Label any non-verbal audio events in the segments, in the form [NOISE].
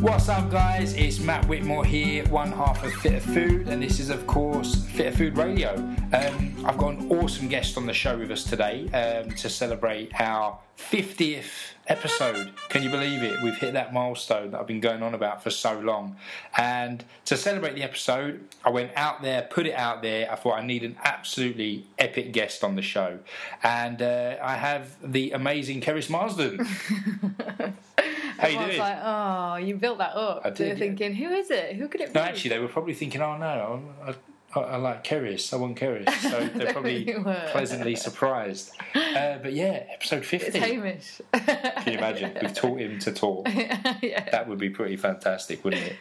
What's up, guys? It's Matt Whitmore here, one half of Fitter Food, and this is, of course, Fitter Food Radio. Um, I've got an awesome guest on the show with us today um, to celebrate our 50th episode. Can you believe it? We've hit that milestone that I've been going on about for so long. And to celebrate the episode, I went out there, put it out there. I thought I need an absolutely epic guest on the show. And uh, I have the amazing Keris Marsden. [LAUGHS] How you Everyone's doing? like, oh, you built that up. I They're did, yeah. thinking, who is it? Who could it be? No, actually, they were probably thinking, "Oh no, I, I, I like Keris. I want Keris." [LAUGHS] So they're probably pleasantly surprised. Uh, but yeah, episode 50. it's. Hamish. Can you imagine? We've taught him to talk. [LAUGHS] yeah. That would be pretty fantastic, wouldn't it?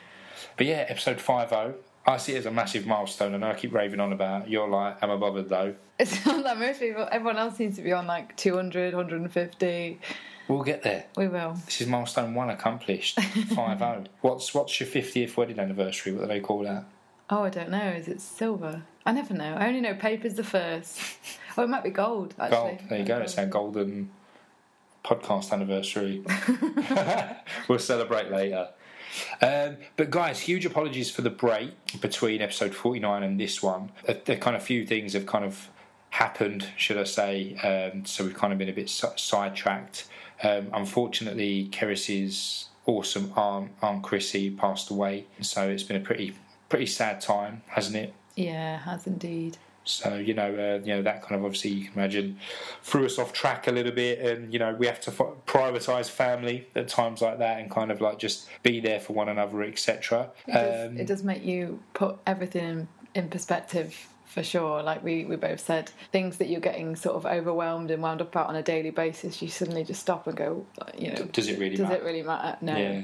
But yeah, episode five zero. I see it as a massive milestone. I know I keep raving on about. it. You're like, am I bothered though? [LAUGHS] It's not that most people, everyone else seems to be on like 200, 150. We'll get there. We will. This is milestone one accomplished. [LAUGHS] Five zero. What's what's your fiftieth wedding anniversary? What do they call that? Oh, I don't know. Is it silver? I never know. I only know paper's the first. [LAUGHS] Oh, it might be gold, actually. Gold. There you go. It's our golden podcast anniversary. [LAUGHS] we'll celebrate later. Um, but guys, huge apologies for the break between episode 49 and this one. A, a kind of few things have kind of happened, should I say? Um, so we've kind of been a bit si- sidetracked. Um, unfortunately, Keris's awesome aunt, Aunt Chrissy, passed away. So it's been a pretty pretty sad time, hasn't it? Yeah, has indeed. So you know, uh, you know that kind of obviously you can imagine threw us off track a little bit, and you know we have to f- prioritize family at times like that, and kind of like just be there for one another, etc. It does, Um, it does make you put everything in, in perspective for sure. Like we, we both said, things that you're getting sort of overwhelmed and wound up about on a daily basis, you suddenly just stop and go, you know, Does it really does matter? it really matter? No. Yeah.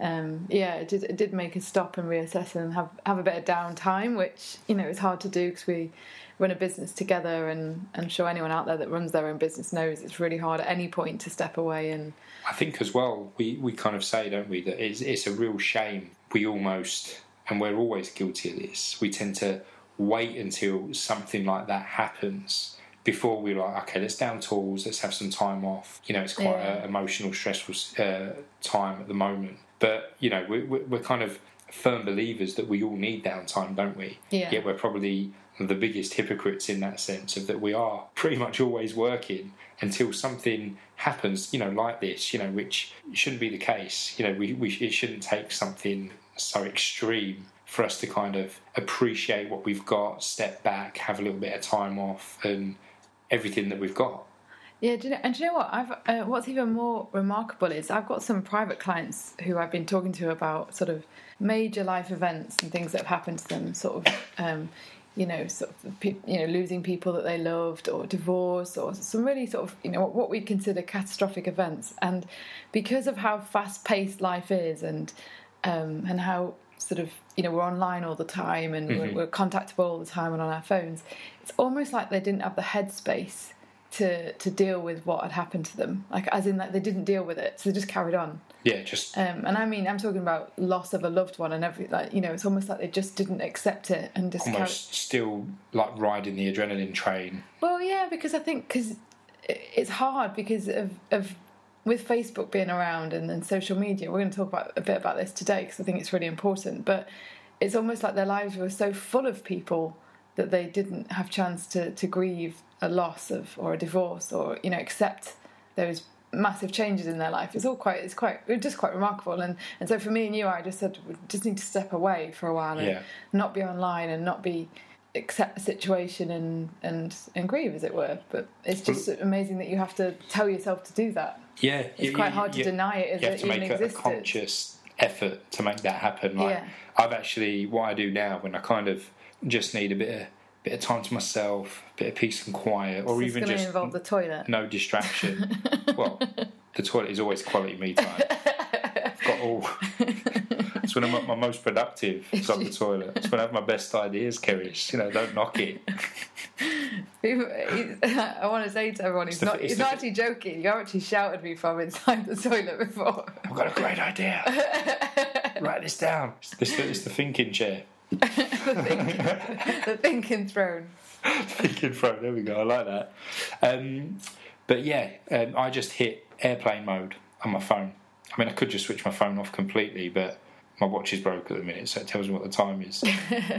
Um, yeah, it did, it did make us stop and reassess and have, have a bit of downtime, which, you know, is hard to do because we run a business together and I'm sure anyone out there that runs their own business knows it's really hard at any point to step away and I think as well, we, we kind of say, don't we, that it's, it's a real shame. We almost, and we're always guilty of this, we tend to wait until something like that happens before we're like, okay, let's down tools, let's have some time off. You know, it's quite Yeah. an emotional, stressful uh, time at the moment. But, you know, we, we, we're kind of firm believers that we all need downtime, don't we? Yeah. Yet we're probably the biggest hypocrites in that sense of that we are pretty much always working until something happens, you know, like this, you know, which shouldn't be the case. You know, we, we it shouldn't take something so extreme for us to kind of appreciate what we've got, step back, have a little bit of time off, and everything that we've got. Yeah, do you know, and do you know what? I've uh, what's even more remarkable is I've got some private clients who I've been talking to about sort of major life events and things that have happened to them, sort of, um, you know, sort of, you know, losing people that they loved, or divorce, or some really sort of, you know, what we consider catastrophic events. And because of how fast-paced life is, and um, and how sort of you know we're online all the time and we're, we're contactable all the time and on our phones, it's almost like they didn't have the headspace to to deal with what had happened to them. Like as in like they didn't deal with it, so they just carried on. Yeah, just Um, and I mean, I'm talking about loss of a loved one and every like you know, it's almost like they just didn't accept it and just carried. almost still like riding the adrenaline train. Well, yeah, because I think because it's hard because of of with Facebook being around and then social media. We're going to talk about a bit about this today because I think it's really important. But it's almost like their lives were so full of people that they didn't have chance to to grieve a loss of or a divorce or you know accept those massive changes in their life. It's all quite it's quite it's just quite remarkable. And and so for me and you, I just said we just need to step away for a while and Yeah. not be online and not be accept the situation and and and grieve as it were but it's just amazing that you have to tell yourself to do that Yeah, it's quite hard to deny it as you have it to make a, a conscious effort to make that happen. Like Yeah. I've actually what I do now when I kind of just need a bit of bit of time to myself, a bit of peace and quiet, or So even just involve the toilet no distraction. [LAUGHS] well, the toilet is always quality me time. I've got all. [LAUGHS] It's when I'm at my most productive. It's on the [LAUGHS] toilet. It's when I have my best ideas, Keris. You know, don't knock it. [LAUGHS] I want to say to everyone he's not he's not actually joking you actually shouted me from inside the toilet before I've got a great idea. [LAUGHS] Write this down. It's the, it's the thinking chair. the thinking throne thinking throne. There we go. I like that. Um, but yeah, um, I just hit airplane mode on my phone, I mean, I could just switch my phone off completely, but my watch is broke at the minute, so it tells me what the time is.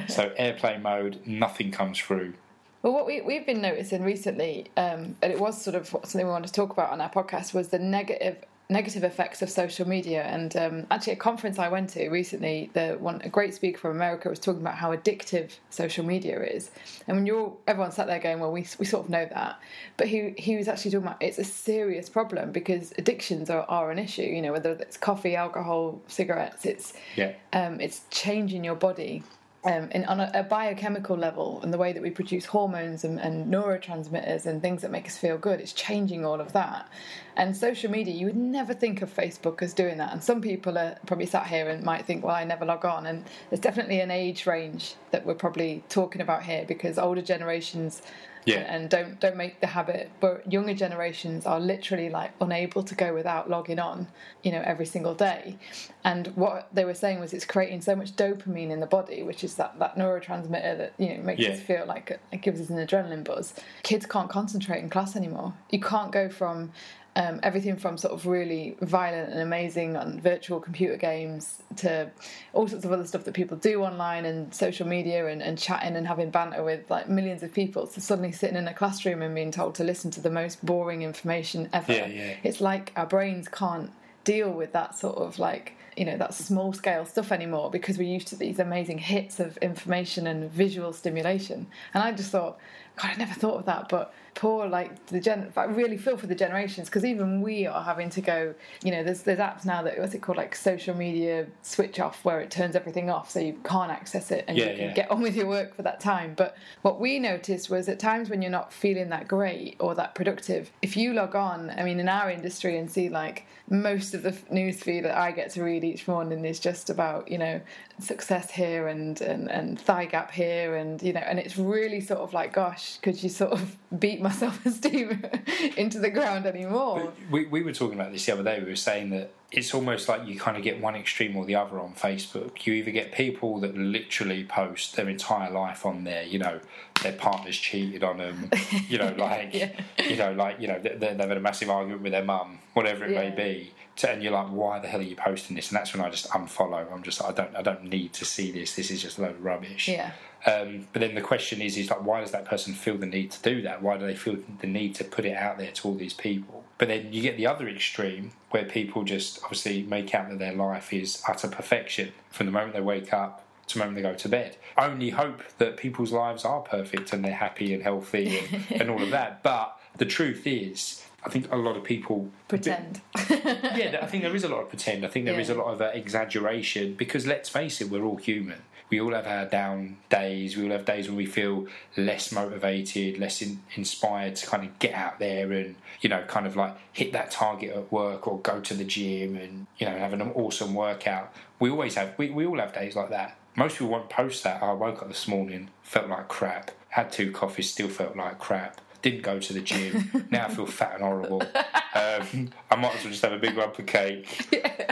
so [LAUGHS] airplane mode, nothing comes through. Well, what we, we've been noticing recently, um, and it was sort of something we wanted to talk about on our podcast, was the negative negative effects of social media. And um, actually, a conference I went to recently, the one a great speaker from America was talking about how addictive social media is. And when you're everyone sat there going, "Well, we we sort of know that," but he he was actually talking about it's a serious problem because addictions are, are an issue. You know, whether it's coffee, alcohol, cigarettes, it's Yeah. um, it's changing your body um, in, on a, a biochemical level and the way that we produce hormones and, and neurotransmitters and things that make us feel good. It's changing all of that. And social media, you would never think of Facebook as doing that. And some people are probably sat here and might think, well, I never log on. And there's definitely an age range that we're probably talking about here because older generations Yeah. and don't don't make the habit but younger generations are literally like unable to go without logging on you know every single day and what they were saying was it's creating so much dopamine in the body which is that that neurotransmitter that you know makes Yeah. us feel like it gives us an adrenaline buzz kids can't concentrate in class anymore you can't go from um, everything from sort of really violent and amazing on virtual computer games to all sorts of other stuff that people do online and social media and, and chatting and having banter with like millions of people to suddenly sitting in a classroom and being told to listen to the most boring information ever. Yeah, yeah. It's like our brains can't deal with that sort of like you know that small scale stuff anymore because we're used to these amazing hits of information and visual stimulation and i just thought god i never thought of that but poor like the gen i really feel for the generations because even we are having to go you know there's there's apps now that what's it called like social media switch off where it turns everything off so you can't access it and Yeah, you can yeah. get on with your work for that time but what we noticed was at times when you're not feeling that great or that productive if you log on i mean in our industry and see like most of the news feed that i get to read each morning is just about you know success here and and, and thigh gap here and you know and it's really sort of like gosh could you sort of beat my [LAUGHS] self-esteem [LAUGHS] into the ground anymore We, we were talking about this the other day. We were saying that it's almost like you kind of get one extreme or the other on Facebook. You either get people that literally post their entire life on there, you know, their partner's cheated on them, you know, [LAUGHS] like, Yeah. you know, like, you know, they, they've had a massive argument with their mum, whatever it may be. To, and you're like, why the hell are you posting this? And that's when I just unfollow. I'm just, I don't, I don't need to see this. This is just a load of rubbish. yeah Um, but then the question is, is like, why does that person feel the need to do that? Why do they feel the need to put it out there to all these people? But then you get the other extreme where people just obviously make out that their life is utter perfection from the moment they wake up to the moment they go to bed. Only hope that people's lives are perfect and they're happy and healthy and, [LAUGHS] and all of that. But the truth is, I think a lot of people pretend [LAUGHS] yeah, I think there is a lot of pretend. I think there is Yeah. a lot of uh, exaggeration because let's face it, we're all human. We all have our down days. We all have days when we feel less motivated, less in, inspired to kind of get out there and you know, kind of like hit that target at work or go to the gym and you know have an awesome workout. We always have. We, we all have days like that. Most people won't post that. "Oh, I woke up this morning, felt like crap. Had two coffees, still felt like crap. Didn't go to the gym. [LAUGHS] now I feel fat and horrible. Um, I might as well just have a big lump of cake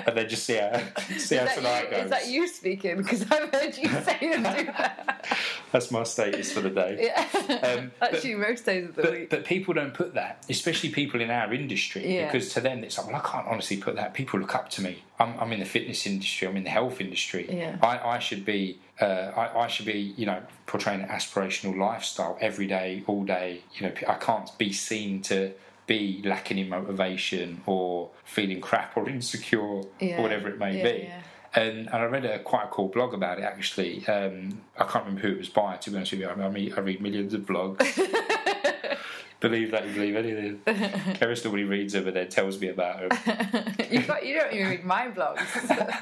and then just see how see how tonight you, goes. is that you speaking because i've heard you say and do [LAUGHS] that That's my status for the day. yeah Um, [LAUGHS] but- actually most days of the But, week but people don't put that, especially people in our industry, Yeah. because to them it's like, well, I can't honestly put that. People look up to me. I'm, I'm in the fitness industry. I'm in the health industry. Yeah. I, I should be, uh, I, I should be, you know, portraying an aspirational lifestyle every day, all day. You know, I can't be seen to be lacking in motivation or feeling crap or [LAUGHS] insecure Yeah. or whatever it may Yeah, be. yeah. And, and I read a quite a cool blog about it actually. Um, I can't remember who it was by. To be honest with you, I, mean, I, read millions of blogs. [LAUGHS] believe that you believe anything. [LAUGHS] Kerry nobody reads them and then tells me about them. you, got, you don't even read my blogs.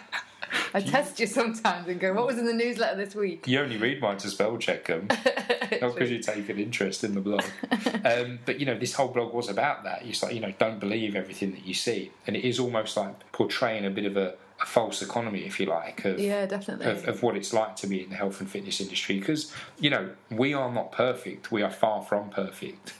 [LAUGHS] I test you sometimes and go, "What was in the newsletter this week?" You only read mine to spell check them, [LAUGHS] not because you take an interest in the blog. [LAUGHS] Um, but you know, this whole blog was about that. It's like you know, don't believe everything that you see, and it is almost like portraying a bit of a, a false economy, if you like, of, Yeah, definitely. of, of what it's like to be in the health and fitness industry. Because you know, we are not perfect. We are far from perfect.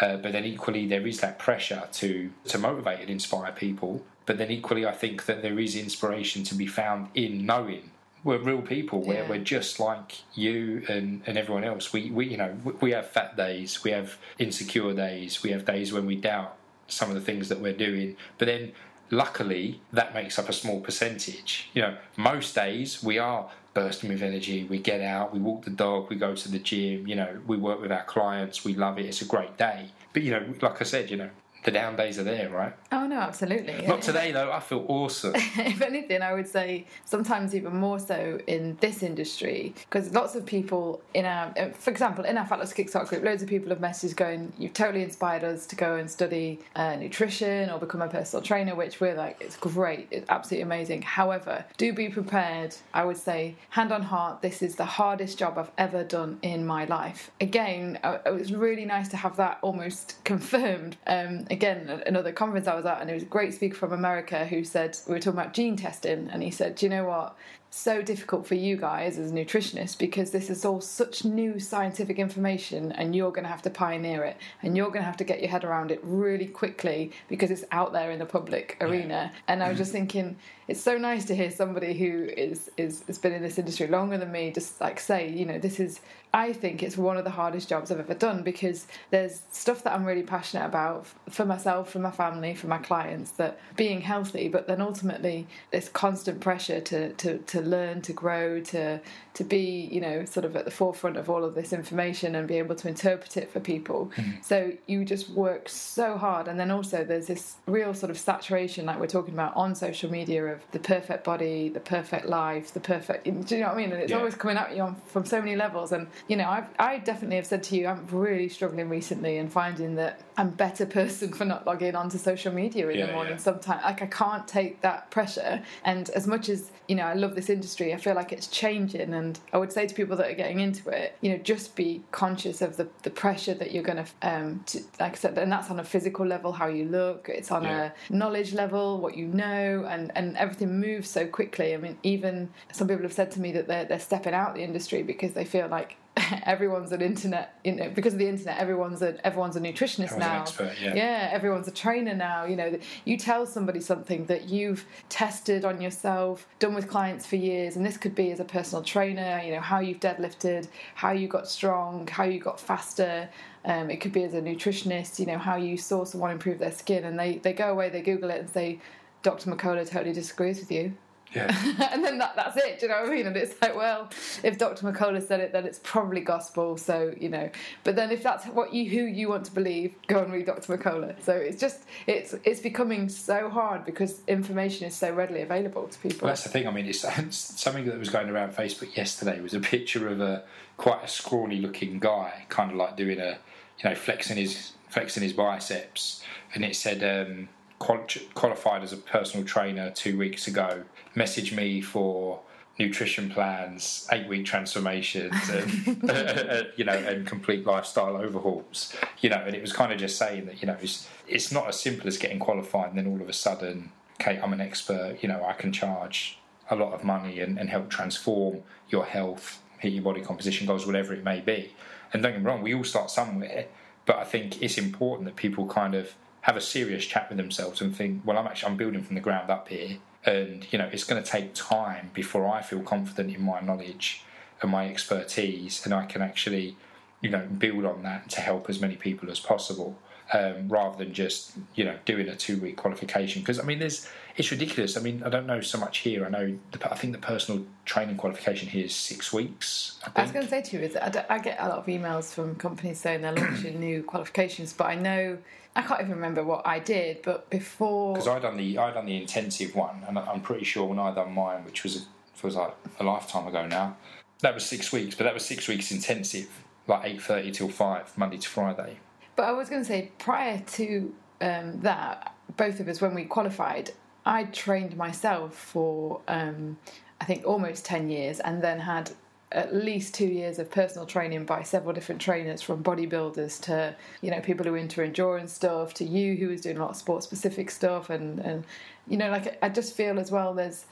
Uh, but then equally, there is that pressure to to motivate and inspire people. But then equally, I think that there is inspiration to be found in knowing we're real people. We're, Yeah. we're just like you and, and everyone else. We, we you know we- we have fat days. We have insecure days. We have days when we doubt some of the things that we're doing. But then luckily, that makes up a small percentage. You know, most days we are bursting with energy. We get out, we walk the dog, we go to the gym. You know, we work with our clients. We love it. It's a great day. But you know, like I said, you know, the down days are there, right? Oh no, absolutely. Not today though. I feel awesome. [LAUGHS] if anything, I would say sometimes even more so in this industry because lots of people in our, for example, in our Fat Loss Kickstart group, loads of people have messaged going, "You've totally inspired us to go and study uh, nutrition or become a personal trainer," which we're like, it's great, it's absolutely amazing. However, do be prepared. I would say, hand on heart, this is the hardest job I've ever done in my life. Again, uh, it was really nice to have that almost [LAUGHS] confirmed. Um, again, another conference I was at, and it was a great speaker from America who said, we were talking about gene testing, and he said, Do you know what? so difficult for you guys as nutritionists because this is all such new scientific information and you're going to have to pioneer it and you're going to have to get your head around it really quickly because it's out there in the public arena and i was just thinking it's so nice to hear somebody who is is has been in this industry longer than me just like say you know this is I think it's one of the hardest jobs I've ever done because there's stuff that I'm really passionate about for myself, for my family, for my clients, that being healthy, but then ultimately this constant pressure to, to, to learn, to grow, to to be, you know, sort of at the forefront of all of this information and be able to interpret it for people. Mm-hmm. So you just work so hard. And then also there's this real sort of saturation, like we're talking about on social media, of the perfect body, the perfect life, the perfect. Do you know what I mean? And it's yeah. always coming at you on, from so many levels. And, you know, I've, I definitely have said to you, I'm really struggling recently and finding that I'm a better person for not logging onto social media in yeah, the morning yeah. sometimes. Like I can't take that pressure. And as much as, you know, I love this industry, I feel like it's changing and I would say to people that are getting into it, you know, just be conscious of the, the pressure that you're going um, to, like I said, and that's on a physical level, how you look. It's on yeah. a knowledge level, what you know, and, and everything moves so quickly. I mean, even some people have said to me that they're, they're stepping out the industry because they feel like [LAUGHS] everyone's an internet you know because of the internet everyone's a everyone's a nutritionist everyone's now. expert, yeah. yeah everyone's a trainer now. You know you tell somebody something that you've tested on yourself done with clients for years and this could be as a personal trainer you know how you've deadlifted how you got strong how you got faster. Um, it could be as a nutritionist you know how you saw someone improve their skin and they, they go away they google it and say dr Mercola totally disagrees with you yeah. [LAUGHS] and then that, that's it. Do you know what I mean? And it's like, well, if Dr. Mercola said it, then it's probably gospel. So you know. But then if that's what you who you want to believe, go and read Dr. Mercola. So it's just it's it's becoming so hard because information is so readily available to people. Well, that's the thing. I mean, it's, it's [LAUGHS] something that was going around Facebook yesterday was a picture of a quite a scrawny looking guy, kind of like doing a you know flexing his flexing his biceps, and it said. Um, qualified as a personal trainer two weeks ago, messaged me for nutrition plans, eight week transformations, and [LAUGHS] uh, uh, you know, and complete lifestyle overhauls. You know, and it was kind of just saying that you know it's, it's not as simple as getting qualified and then all of a sudden, okay, I'm an expert. You know, I can charge a lot of money and, and help transform your health, hit your body composition goals, whatever it may be. And don't get me wrong, we all start somewhere, but I think it's important that people kind of have a serious chat with themselves and think, well, I'm actually I'm building from the ground up here, and you know it's going to take time before I feel confident in my knowledge and my expertise, and I can actually, you know, build on that to help as many people as possible. Um, rather than just you know doing a two week qualification. Because I mean there's it's ridiculous. I mean I don't know so much here. I know the, I think the personal training qualification here is six weeks I, I was going to say to you is I, I, get a lot of emails from companies saying they're launching new qualifications but I know I can't even remember what I did, but before because I done the I done the intensive one, and I'm pretty sure when I done mine, which was feels like a lifetime ago now, that was six weeks, but that was six weeks intensive, like eight thirty till five, Monday to Friday. But I was going to say prior to um, that, both of us when we qualified, I trained myself for um, I think almost ten years, and then had at least two years of personal training by several different trainers from bodybuilders to you know people who are into endurance stuff to you who was doing a lot of sport specific stuff and and you know like I just feel as well there's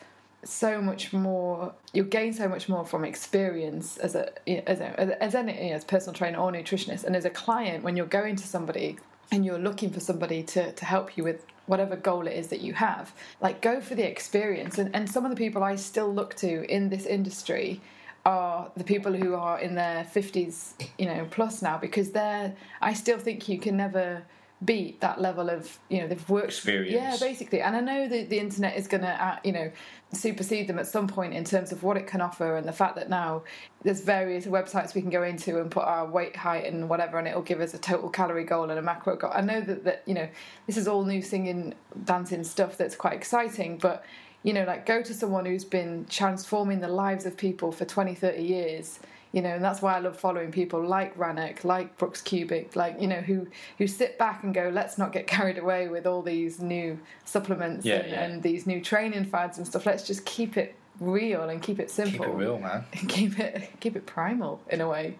so much more you gain so much more from experience as a as a, as any you know, as personal trainer or nutritionist and as a client when you're going to somebody and you're looking for somebody to, to help you with whatever goal it is that you have like go for the experience. And, and some of the people i still look to in this industry are the people who are in their 50s, you know, plus now because they're I still think you can never beat that level of you know they've worked Experience. yeah basically and i know that the internet is going to uh, you know supersede them at some point in terms of what it can offer and the fact that now there's various websites we can go into and put our weight height and whatever and it'll give us a total calorie goal and a macro goal i know that, that you know this is all new singing dancing stuff that's quite exciting but you know like go to someone who's been transforming the lives of people for 20 30 years you know, and that's why I love following people like Rannoch, like Brooks Kubik, like you know, who who sit back and go, let's not get [LAUGHS] carried away with all these new supplements Yeah, and, yeah. and these new training fads and stuff. Let's just keep it real and keep it simple. Keep it real, man. [LAUGHS] And keep it keep it primal in a way,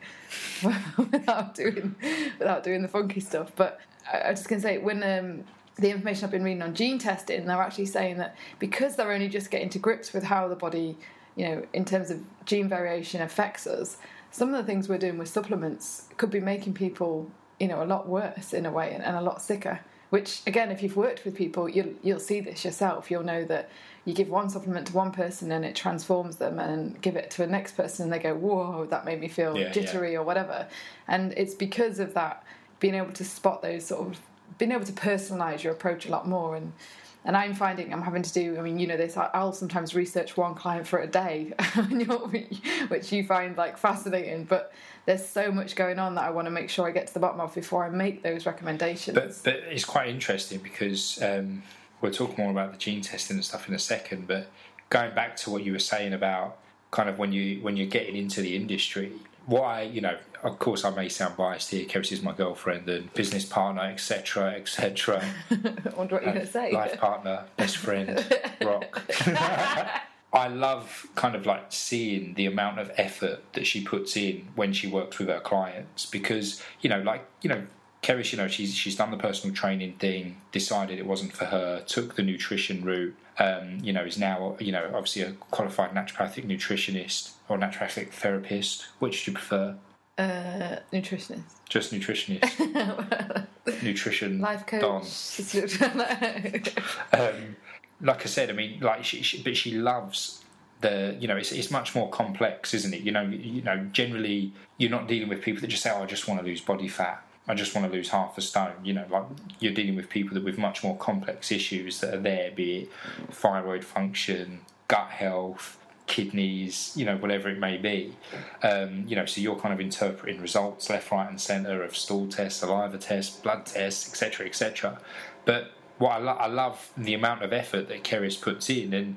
[LAUGHS] without doing without doing the funky stuff. But I, I was just gonna say when. Um, the information I've been reading on gene testing, they're actually saying that because they're only just getting to grips with how the body you know, in terms of gene variation affects us, some of the things we're doing with supplements could be making people, you know, a lot worse in a way and, and a lot sicker. Which, again, if you've worked with people, you'll you'll see this yourself. You'll know that you give one supplement to one person and it transforms them, and give it to a next person and they go, "Whoa, that made me feel Yeah, jittery" or whatever. And it's because of that being able to spot those sort of being able to personalize your approach a lot more and and I'm finding I'm having to do. I mean, you know this. I'll sometimes research one client for a day, [LAUGHS] which you find like fascinating. But there's so much going on that I want to make sure I get to the bottom of before I make those recommendations. But but it's quite interesting because um, we'll talk more about the gene testing and stuff in a second. But going back to what you were saying about kind of when you when you're getting into the industry, I you know, of course, I may sound biased here. Keris is my girlfriend and business partner, etc., etc. I wonder what you're going to say. life partner, best friend, [LAUGHS] rock. [LAUGHS] I love kind of like seeing the amount of effort that she puts in when she works with her clients because you know, like you know, Keris, you know, she's she's done the personal training thing, decided it wasn't for her, took the nutrition route. Um, you know, is now you know obviously a qualified naturopathic nutritionist or naturopathic therapist. Which do you prefer? Uh, nutritionist, Just nutritionist, [LAUGHS] nutrition, life coach. [LAUGHS] um, like I said, I mean, like she, she, but she loves the, you know, it's, it's much more complex, isn't it? You know, you know, generally you're not dealing with people that just say, "Oh, I just want to lose body fat. I just want to lose half a stone." You know, like you're dealing with people that with much more complex issues that are there, be it thyroid function, gut health. Kidneys, you know, whatever it may be, um, you know. So you're kind of interpreting results left, right, and centre of stool tests, saliva tests, blood tests, etc., etc. But what I, lo- I love the amount of effort that Keris puts in, and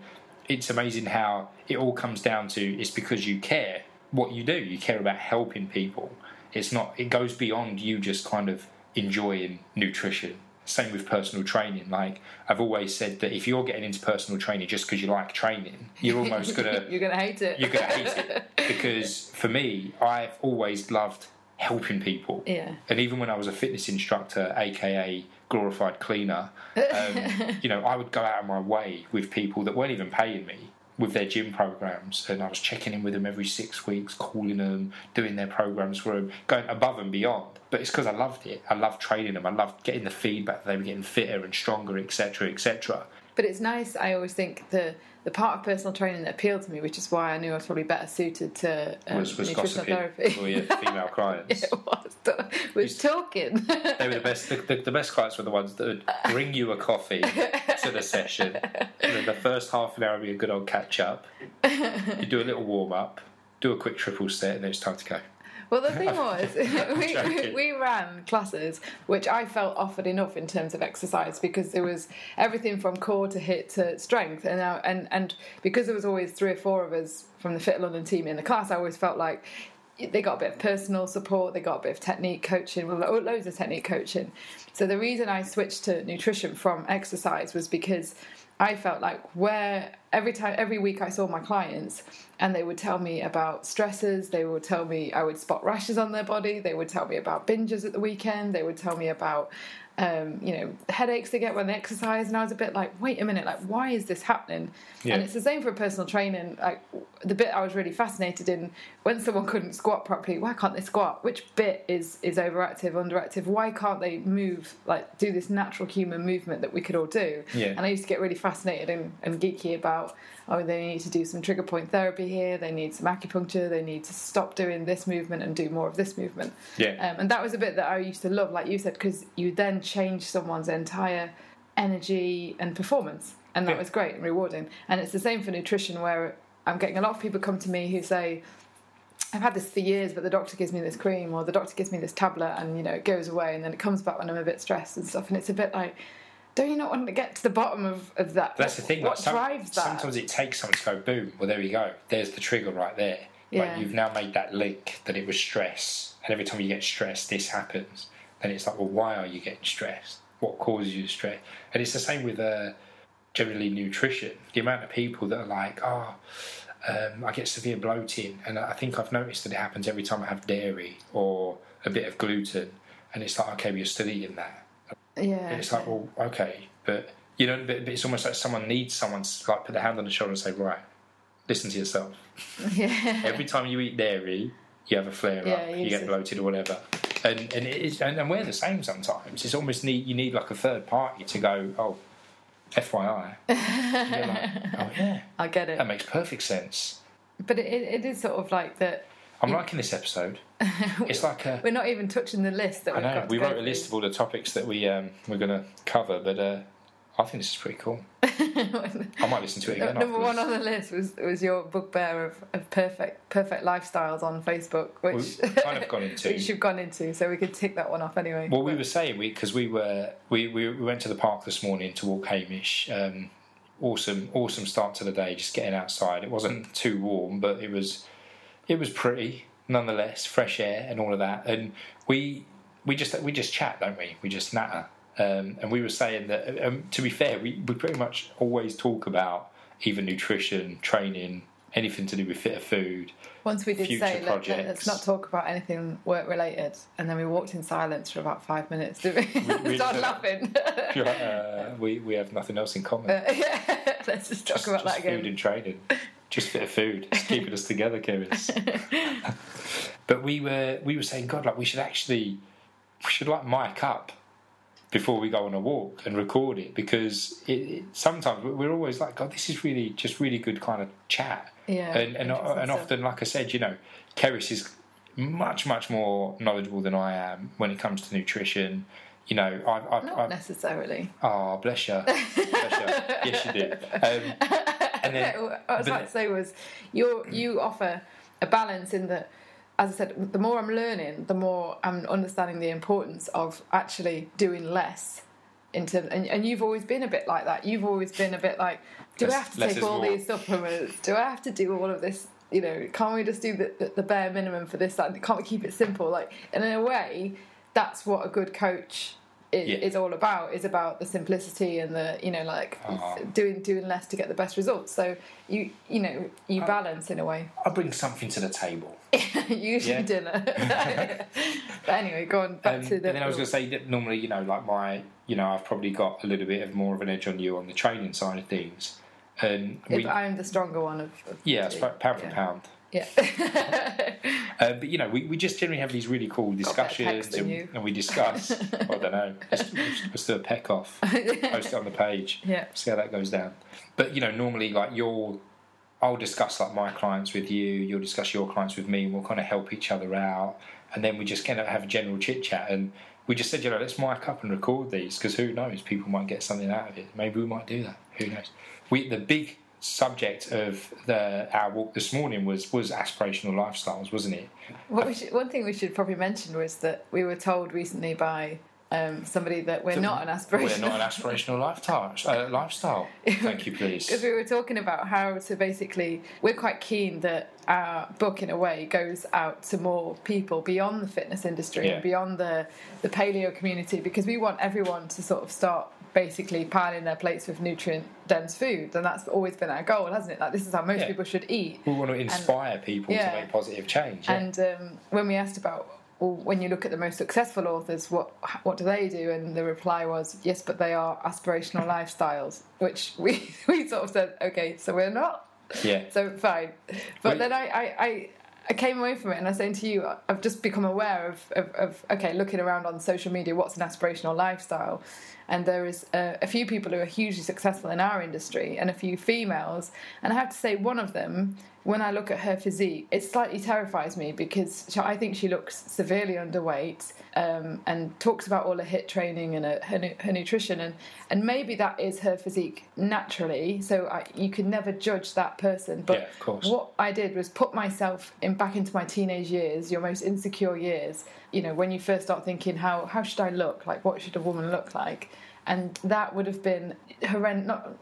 it's amazing how it all comes down to it's because you care what you do. You care about helping people. It's not. It goes beyond you just kind of enjoying nutrition. Same with personal training. Like I've always said that if you're getting into personal training just because you like training, you're almost gonna [LAUGHS] you're to hate it. you're gonna hate it. [LAUGHS] Because for me, I've always loved helping people. Yeah. And even when I was a fitness instructor, aka glorified cleaner, um, [LAUGHS] you know, I would go out of my way with people that weren't even paying me with their gym programs, and I was checking in with them every six weeks, calling them, doing their programs for them, going above and beyond. But it's because I loved it. I loved training them. I loved getting the feedback that they were getting fitter and stronger, etc., etc. But it's nice. I always think the the part of personal training that appealed to me, which is why I knew I was probably better suited to um, Was was nutritional therapy. for your [LAUGHS] female clients. it was, [LAUGHS] was talking. [LAUGHS] They were the best. The, the, the best clients were the ones that would bring you a coffee to the session. And then the first half an hour would be a good old catch up. You do a little warm up, do a quick triple set, and then it's time to go. Well, the [LAUGHS] thing was, [LAUGHS] we, we, ran classes which I felt offered enough in terms of exercise because there was everything from core to hit to strength, and I, and and because there was always three or four of us from the Fitter London team in the class, I always felt like they got a bit of personal support, they got a bit of technique coaching, well, lo- loads of technique coaching. So the reason I switched to nutrition from exercise was because I felt like where every time, every week I saw my clients and they would tell me about stresses, they would tell me I would spot rashes on their body, they would tell me about binges at the weekend, they would tell me about um, you know headaches they get when they exercise, and I was a bit like, wait a minute, like why is this happening? Yeah. And it's the same for personal training. Like the bit I was really fascinated in when someone couldn't squat properly, why can't they squat? Which bit is is overactive, underactive? Why can't they move like do this natural human movement that we could all do? Yeah. And I used to get really fascinated and, and geeky about oh they need to do some trigger point therapy here, they need some acupuncture, they need to stop doing this movement and do more of this movement. Yeah. Um, and that was a bit that I used to love, like you said, because you then change someone's entire energy and performance, and that Yeah. was great and rewarding. And it's the same for nutrition, where I'm getting a lot of people come to me who say, I've had this for years, but the doctor gives me this cream or the doctor gives me this tablet, and you know it goes away, and then it comes back when I'm a bit stressed and stuff. And it's a bit like, don't you not want to get to the bottom of, of that? That's the thing. What like, some- drives that? Sometimes it takes something to go boom. Well, there you go. There's the trigger right there. Yeah. Like you've now made that link that it was stress, and every time you get stressed, this happens. Then it's like, well, why are you getting stressed? What causes you stress? And it's the same with uh, generally nutrition. The amount of people that are like, oh, um, I get severe bloating, and I think I've noticed that it happens every time I have dairy or a bit of gluten, and it's like, okay, well, you're still eating that. Yeah, And it's like, well, okay, but you know, but, but it's almost like someone needs someone to like put their hand on the shoulder and say, right, listen to yourself. [LAUGHS] yeah, Every time you eat dairy, you have a flare Yeah, up, you you get bloated or whatever. And and it is, and, and we're the same sometimes. It's almost need you need like a third party to go, oh, FYI. [LAUGHS] Like, oh yeah, I get it. that makes perfect sense. but it, it, it is sort of like that. I'm liking this episode. [LAUGHS] It's like a. We're not even touching the list that I we've know got. we wrote a through. list of all the topics that we um, we're going to cover, but uh, I think this is pretty cool. [LAUGHS] I might listen to it again. Number one on the list was was your bugbear of, of perfect perfect lifestyles on Facebook, which We've kind of gone [LAUGHS] into. which you've gone into, so we could tick that one off anyway. Well, we were saying we because we were we, we we went to the park this morning to walk Hamish. Um, awesome, awesome start to the day. Just getting outside. It wasn't too warm, but it was it was pretty nonetheless. Fresh air and all of that. And we we just we just chat, don't we? We just natter. Um, and we were saying that. Um, to be fair, we we pretty much always talk about either nutrition, training, anything to do with fitter food. Once we did future say, let's not talk about anything work related, and then we walked in silence for about five minutes. Did we? we [LAUGHS] Started did. laughing. [LAUGHS] Uh, we we have nothing else in common. [LAUGHS] yeah, let's just talk just, about just that food and training. Just Fitter Food. It's keeping us together, Keris. [LAUGHS] but we were we were saying, God, like we should actually we should like mic up before we go on a walk and record it because it, it, sometimes we're always like, God, this is really just really good kind of chat. Yeah, and and, and stuff. often, like I said, you know, Keris is much much more knowledgeable than I am when it comes to nutrition. You know, I've, I've, Not I've necessarily. Oh, bless you. bless you. [LAUGHS] Yes, you do. Um, No, [LAUGHS] what I was but about to say was you you offer a balance in that as I said, the more I'm learning, the more I'm understanding the importance of actually doing less. Into and, and you've always been a bit like that. You've always been a bit like, do Less- I have to take all more. these supplements? Do I have to do all of this? You know, can't we just do the, the, the bare minimum for this? Like, can't we keep it simple? Like, and in a way, that's what a good coach is, Yeah. is all about. Is about the simplicity and the you know like Ah. doing doing less to get the best results. So you you know you balance in a way. I bring something to the table. [LAUGHS] Usually Yeah. dinner. [LAUGHS] but anyway, go on back Um, to and then I was going to say that normally, you know, like my, you know, I've probably got a little bit of more of an edge on you on the training side of things. And we, if I'm the stronger one of. of yeah, the it's two. pound for yeah. pound. Yeah. Uh, [LAUGHS] but you know, we, we just generally have these really cool discussions, and, and we discuss. I don't know. Let's, let's do a peck off. [LAUGHS] Post it on the page. yeah. see how that goes down. But you know, normally like you'll, I'll discuss like my clients with you, you'll discuss your clients with me, and we'll kind of help each other out, and then we just kind of have a general chit chat. And we just said, you know, let's mic up and record these because who knows, people might get something out of it. Maybe we might do that. Who knows? We the big subject of the our walk this morning was was aspirational lifestyles, wasn't it? Should, one thing we should probably mention was that we were told recently by um, somebody that we're not an aspirational. We're not an aspirational [LAUGHS] lifestyle. Uh, lifestyle. Thank you, please. Because we were talking about how to basically, we're quite keen that our book, in a way, goes out to more people beyond the fitness industry Yeah. and beyond the, the paleo community because we want everyone to sort of start basically piling their plates with nutrient dense food. And that's always been our goal, hasn't it? Like, this is how most Yeah. people should eat. we want to inspire people yeah. to make positive change. yeah. And um, when we asked about, well, when you look at the most successful authors, what what do they do? And the reply was, yes, but they are aspirational lifestyles, which [LAUGHS] we, we sort of said, okay, so we're not. yeah. So fine. But Well- then I, I, I, I came away from it and I was saying to you, I've just become aware of, of, of, okay, looking around on social media, what's an aspirational lifestyle? and there is a, a few people who are hugely successful in our industry, and a few females. And I have to say, one of them, when I look at her physique, it slightly terrifies me because she, I think she looks severely underweight um, and talks about all her hit training and her, her, her, nutrition, and and maybe that is her physique naturally. So I, you can never judge that person. But yeah, what I did was put myself in back into my teenage years, your most insecure years. You know, when you first start thinking, how how should I look? Like, what should a woman look like? And that would have been horrendous. Not,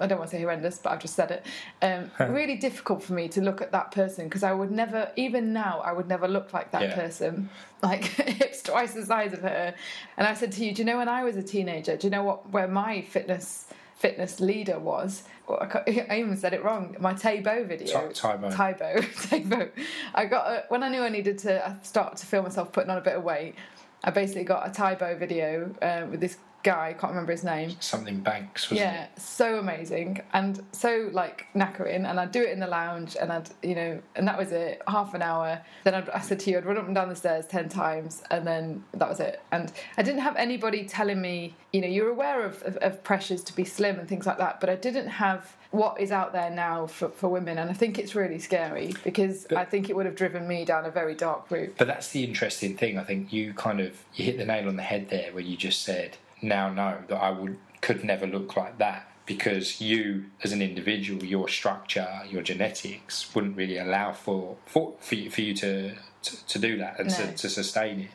I don't want to say horrendous, but I've just said it. Um, [LAUGHS] really difficult for me to look at that person because I would never, even now, I would never look like that yeah. person. [LAUGHS] Like [LAUGHS] hips twice the size of her. And I said to you, do you know when I was a teenager? Do you know what where my fitness fitness leader was? I, even said it wrong. My Tae Bo video. Tae Bo. Tae Bo. I got a, when I knew I needed to start to feel myself putting on a bit of weight. I basically got a Tae Bo video uh, with this guy, I can't remember his name. Something Banks, wasn't yeah, it? so amazing and so like knackering. And I'd do it in the lounge, and I'd you know, and that was it, half an hour. Then I'd, I said to you, I'd run up and down the stairs ten times, and then that was it. And I didn't have anybody telling me, you know, you're aware of, of, of pressures to be slim and things like that, but I didn't have what is out there now for, for women, and I think it's really scary because but, I think it would have driven me down a very dark route. But that's the interesting thing. I think you kind of you hit the nail on the head there, where you just said now know that I would could never look like that because you as an individual your structure your genetics wouldn't really allow for for, for, you, for you to, to, to do that and no. to, to sustain it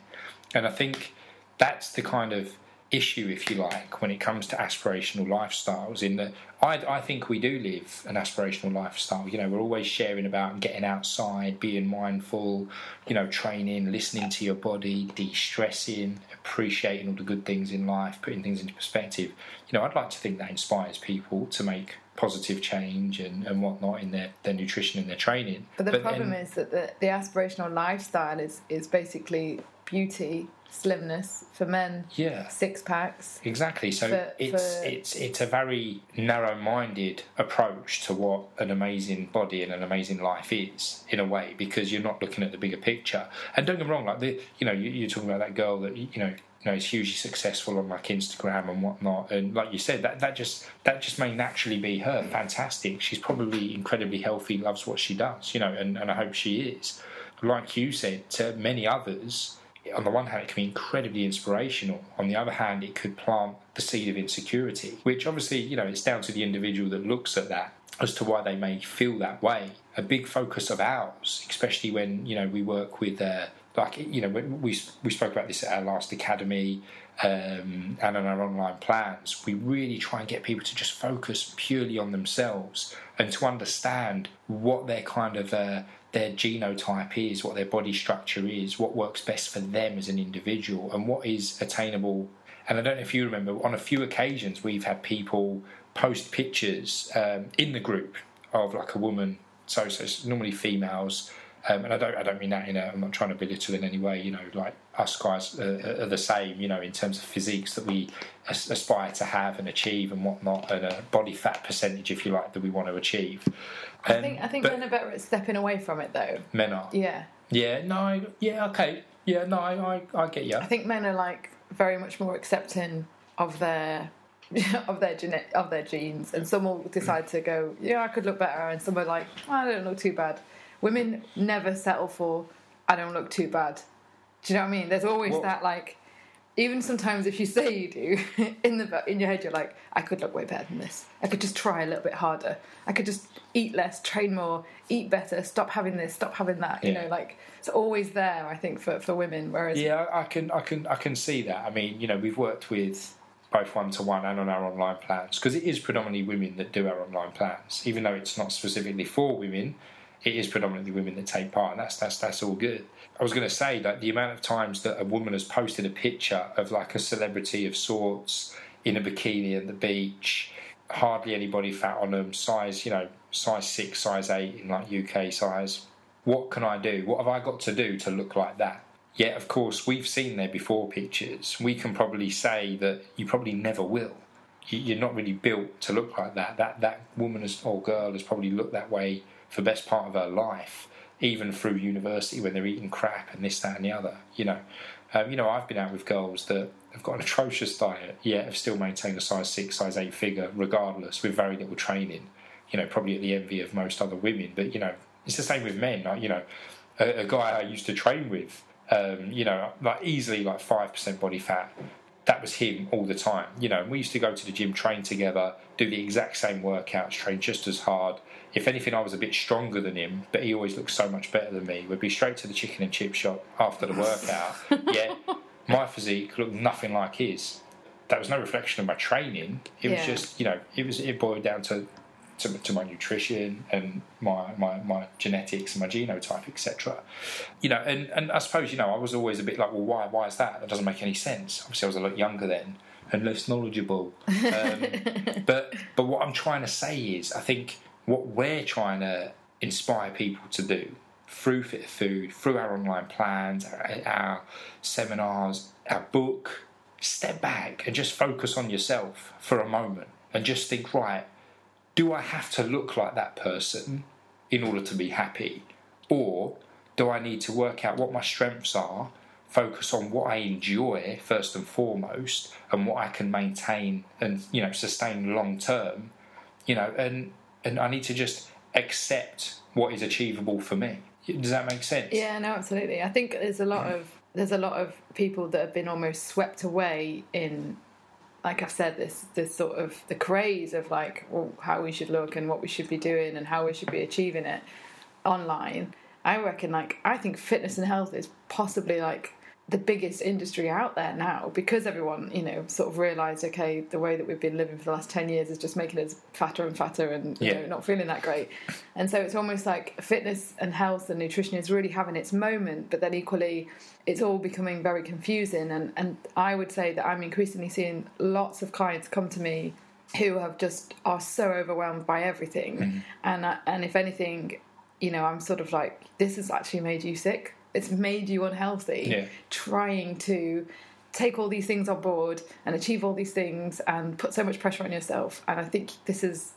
and I think that's the kind of issue, if you like, when it comes to aspirational lifestyles. In that, I, I think we do live an aspirational lifestyle. You know, we're always sharing about getting outside, being mindful, you know, training, listening to your body, de-stressing, appreciating all the good things in life, putting things into perspective. You know, I'd like to think that inspires people to make positive change and, and whatnot in their, their nutrition and their training. But the but problem then, is that the, the aspirational lifestyle is, is basically beauty slimness for men. Yeah, six packs. Exactly. So for, it's for... it's it's a very narrow-minded approach to what an amazing body and an amazing life is in a way because you're not looking at the bigger picture. And don't get me wrong, like the you know you, are talking about that girl that you know. You know, is hugely successful on like Instagram and whatnot, and like you said, that that just that just may naturally be her. Fantastic. She's probably incredibly healthy, loves what she does, you know, and, and I hope she is. Like you said, to many others, on the one hand, it can be incredibly inspirational. On the other hand, it could plant the seed of insecurity, which obviously, you know, it's down to the individual that looks at that as to why they may feel that way. A big focus of ours, especially when, you know, we work with, uh, like, you know, we, we spoke about this at our last academy um, and on our online plans, we really try and get people to just focus purely on themselves and to understand what their kind of uh, their genotype is, what their body structure is, what works best for them as an individual, and what is attainable. And I don't know if you remember, on a few occasions, we've had people post pictures um, in the group of like a woman, so so it's normally females. Um, and I don't, I don't mean that in a. I'm not trying to belittle in any way. You know, like us guys are, are the same. You know, in terms of physiques that we aspire to have and achieve and whatnot, and a body fat percentage, if you like, that we want to achieve. I um, think I think men are better at stepping away from it, though. Men are. Yeah. Yeah. No. Yeah. Okay. Yeah. No. I. I, I get you. I think men are like very much more accepting of their [LAUGHS] of their gene- of their genes, and some will decide to go, yeah, I could look better, and some are like, oh, I don't look too bad. Women never settle for, I don't look too bad. Do you know what I mean? There's always well, that like even sometimes if you say you do [LAUGHS] in the in your head you're like i could look way better than this. I could just try a little bit harder. I could just eat less train more eat better stop having this stop having that you know like it's always there i think for, for women whereas yeah i can i can i can see that. I mean you know we've worked with both one to one and on our online plans because it is predominantly women that do our online plans even though it's not specifically for women it is predominantly women that take part, and that's that's that's all good. I was going to say that the amount of times that a woman has posted a picture of like a celebrity of sorts in a bikini at the beach, hardly any body fat on them, size you know size six, size eight in like UK size. What can I do? What have I got to do to look like that? Yet, of course, we've seen their before pictures. We can probably say that you probably never will. You're not really built to look like that. That that woman or girl has probably looked that way for best part of her life, even through university when they're eating crap and this, that, and the other. You know, um, you know, I've been out with girls that have got an atrocious diet, yet have still maintained a size six, size eight figure, regardless, with very little training. You know, probably at the envy of most other women. But you know, it's the same with men. Like, you know, a, a guy I used to train with, um, you know, like easily like five percent body fat. That was him all the time. You know, we used to go to the gym, train together, do the exact same workouts, train just as hard. If anything, I was a bit stronger than him, but he always looked so much better than me. We'd be straight to the chicken and chip shop after the workout. [LAUGHS] yeah, my physique looked nothing like his. That was no reflection of my training. It Yeah. was just, you know, it was it boiled down to to, to my nutrition and my, my, my genetics and my genotype, etc. You know, and, and I suppose you know I was always a bit like, well, why why is that? That doesn't make any sense. Obviously, I was a lot younger then and less knowledgeable. [LAUGHS] Um, but but what I'm trying to say is, I think what we're trying to inspire people to do through Fitter Food, through our online plans, our, our seminars, our book, step back and just focus on yourself for a moment and just think, right, do I have to look like that person in order to be happy? Or do I need to work out what my strengths are, focus on what I enjoy first and foremost, and what I can maintain and you know sustain long term, you know, and and I need to just accept what is achievable for me. Does that make sense? Yeah, no, absolutely. I think there's a lot of there's a lot of people that have been almost swept away in, like I've said, this this sort of the craze of like well, how we should look and what we should be doing and how we should be achieving it online. I reckon, like, I think fitness and health is possibly like the biggest industry out there now because everyone, you know, sort of realised, okay, the way that we've been living for the last 10 years is just making us fatter and fatter and, you know, not feeling that great. And so it's almost like fitness and health and nutrition is really having its moment, but then equally it's all becoming very confusing. And, and I would say that I'm increasingly seeing lots of clients come to me who have just are so overwhelmed by everything. And, uh, and if anything, you know, I'm sort of like, this has actually made you sick. It's made you unhealthy. Yeah. Trying to take all these things on board and achieve all these things and put so much pressure on yourself. And I think this is,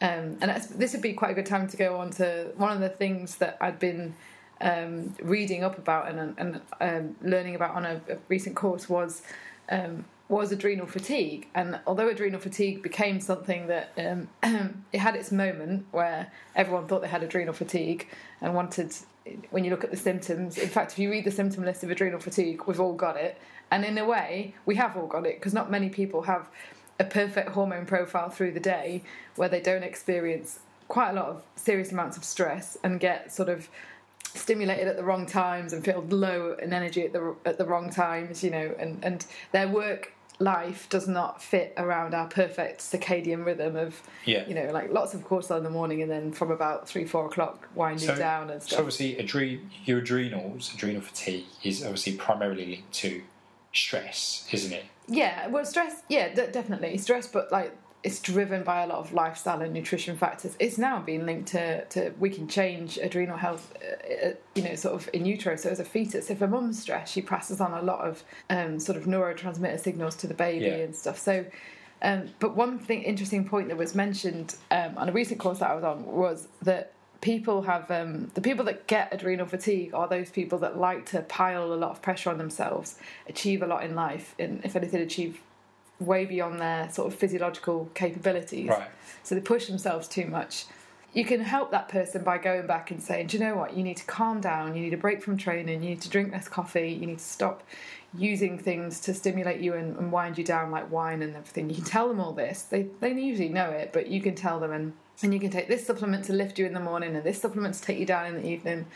um, and this would be quite a good time to go on to one of the things that I'd been um, reading up about and, and um, learning about on a, a recent course was um, was adrenal fatigue. And although adrenal fatigue became something that um, [CLEARS THROAT] it had its moment where everyone thought they had adrenal fatigue and wanted, when you look at the symptoms, in fact, if you read the symptom list of adrenal fatigue, we've all got it. And in a way, we have all got it because not many people have a perfect hormone profile through the day where they don't experience quite a lot of serious amounts of stress and get sort of stimulated at the wrong times and feel low in energy at the at the wrong times, you know, and and their work life does not fit around our perfect circadian rhythm of Yeah. you know like lots of cortisol in the morning and then from about three four o'clock winding So- down and So stuff. obviously, adre- your adrenals, adrenal fatigue, is obviously primarily linked to stress, isn't it? Yeah, well, stress. Yeah, de- definitely stress, but like it's driven by a lot of lifestyle and nutrition factors. It's now being linked to to we can change adrenal health, uh, uh, you know, sort of in utero. So as a fetus, if a mum's stressed, she passes on a lot of um, sort of neurotransmitter signals to the baby Yeah. and stuff. So. Um, but one thing, interesting point that was mentioned um, on a recent course that I was on was that people have um, the people that get adrenal fatigue are those people that like to pile a lot of pressure on themselves, achieve a lot in life, and if anything, achieve way beyond their sort of physiological capabilities. Right. So they push themselves too much. You can help that person by going back and saying, Do you know what? You need to calm down. You need a break from training. You need to drink less coffee. You need to stop using things to stimulate you and, and wind you down like wine and everything. You can tell them all this. They, they usually know it, but you can tell them and, and you can take this supplement to lift you in the morning and this supplement to take you down in the evening.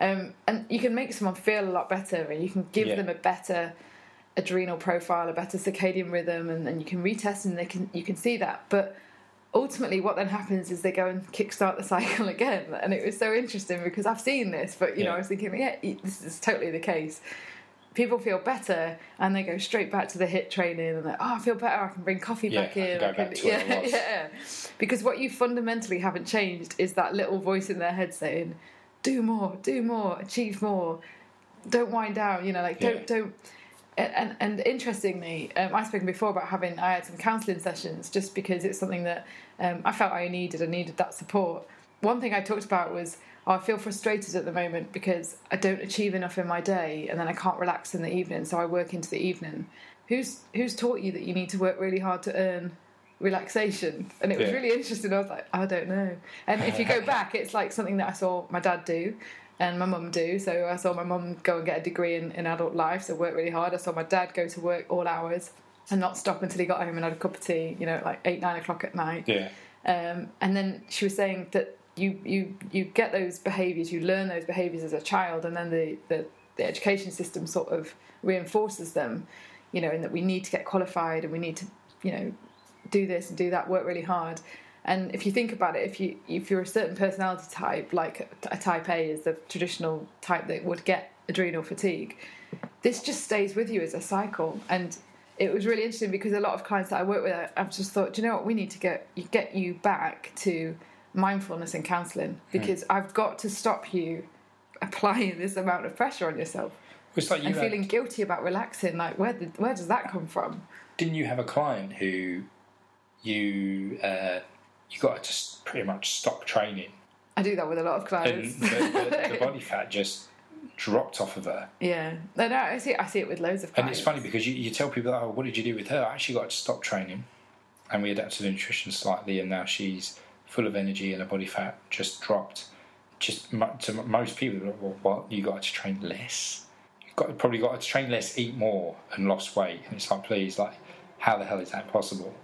Um, and you can make someone feel a lot better and you can give Yeah. them a better adrenal profile, a better circadian rhythm, and, and you can retest and they can you can see that. But ultimately, what then happens is they go and kickstart the [LAUGHS] cycle again. And it was so interesting because I've seen this, but you know, I was thinking, yeah, this is totally the case. People feel better and they go straight back to the HIIT training and they're, oh, I feel better. I can bring coffee Yeah, back in. I can- back to [LAUGHS] yeah, yeah. Because what you fundamentally haven't changed is that little voice in their head saying, do more, do more, achieve more, don't wind down. You know, like don't Yeah. don't. And, and, interestingly, um, I've spoken before about having I had some counselling sessions just because it's something that um, I felt I needed. I needed that support. One thing I talked about was oh, I feel frustrated at the moment because I don't achieve enough in my day, and then I can't relax in the evening, so I work into the evening. who's who's taught you that you need to work really hard to earn relaxation? And it was Yeah. really interesting. I was like, I don't know. And if you go [LAUGHS] back, it's like something that I saw my dad do. And my mum do. So I saw my mum go and get a degree in, in adult life, so work really hard. I saw my dad go to work all hours and not stop until he got home and had a cup of tea, you know, at like eight, nine o'clock at night. Yeah. Um, and then she was saying that you you you get those behaviours, you learn those behaviours as a child, and then the, the the education system sort of reinforces them. You know, in that we need to get qualified and we need to you know do this and do that, work really hard. And if you think about it, if you if you're a certain personality type, like a type A is the traditional type that would get adrenal fatigue, this just stays with you as a cycle. And it was really interesting because a lot of clients that I work with, I've just thought, do you know what, we need to get you get you back to mindfulness and counselling because I've got to stop you applying [LAUGHS] this amount of pressure on yourself It's like you and had- feeling guilty about relaxing. Like, where did, where does that come from? didn't you have a client who you uh, you got to just pretty much stop training. I do that with a lot of clients. the, the, the body [LAUGHS] fat just dropped off of her. Yeah, no, no, I see. I see it with loads of Clients. and it's funny because you, you tell people oh what did you do with her? I actually got to stop training. And we adapted the nutrition slightly and now she's full of energy and her body fat just dropped. Just to most people like, well, what you got to train less? You've got probably got to train less eat more and lost weight. And it's like please like how the hell is that possible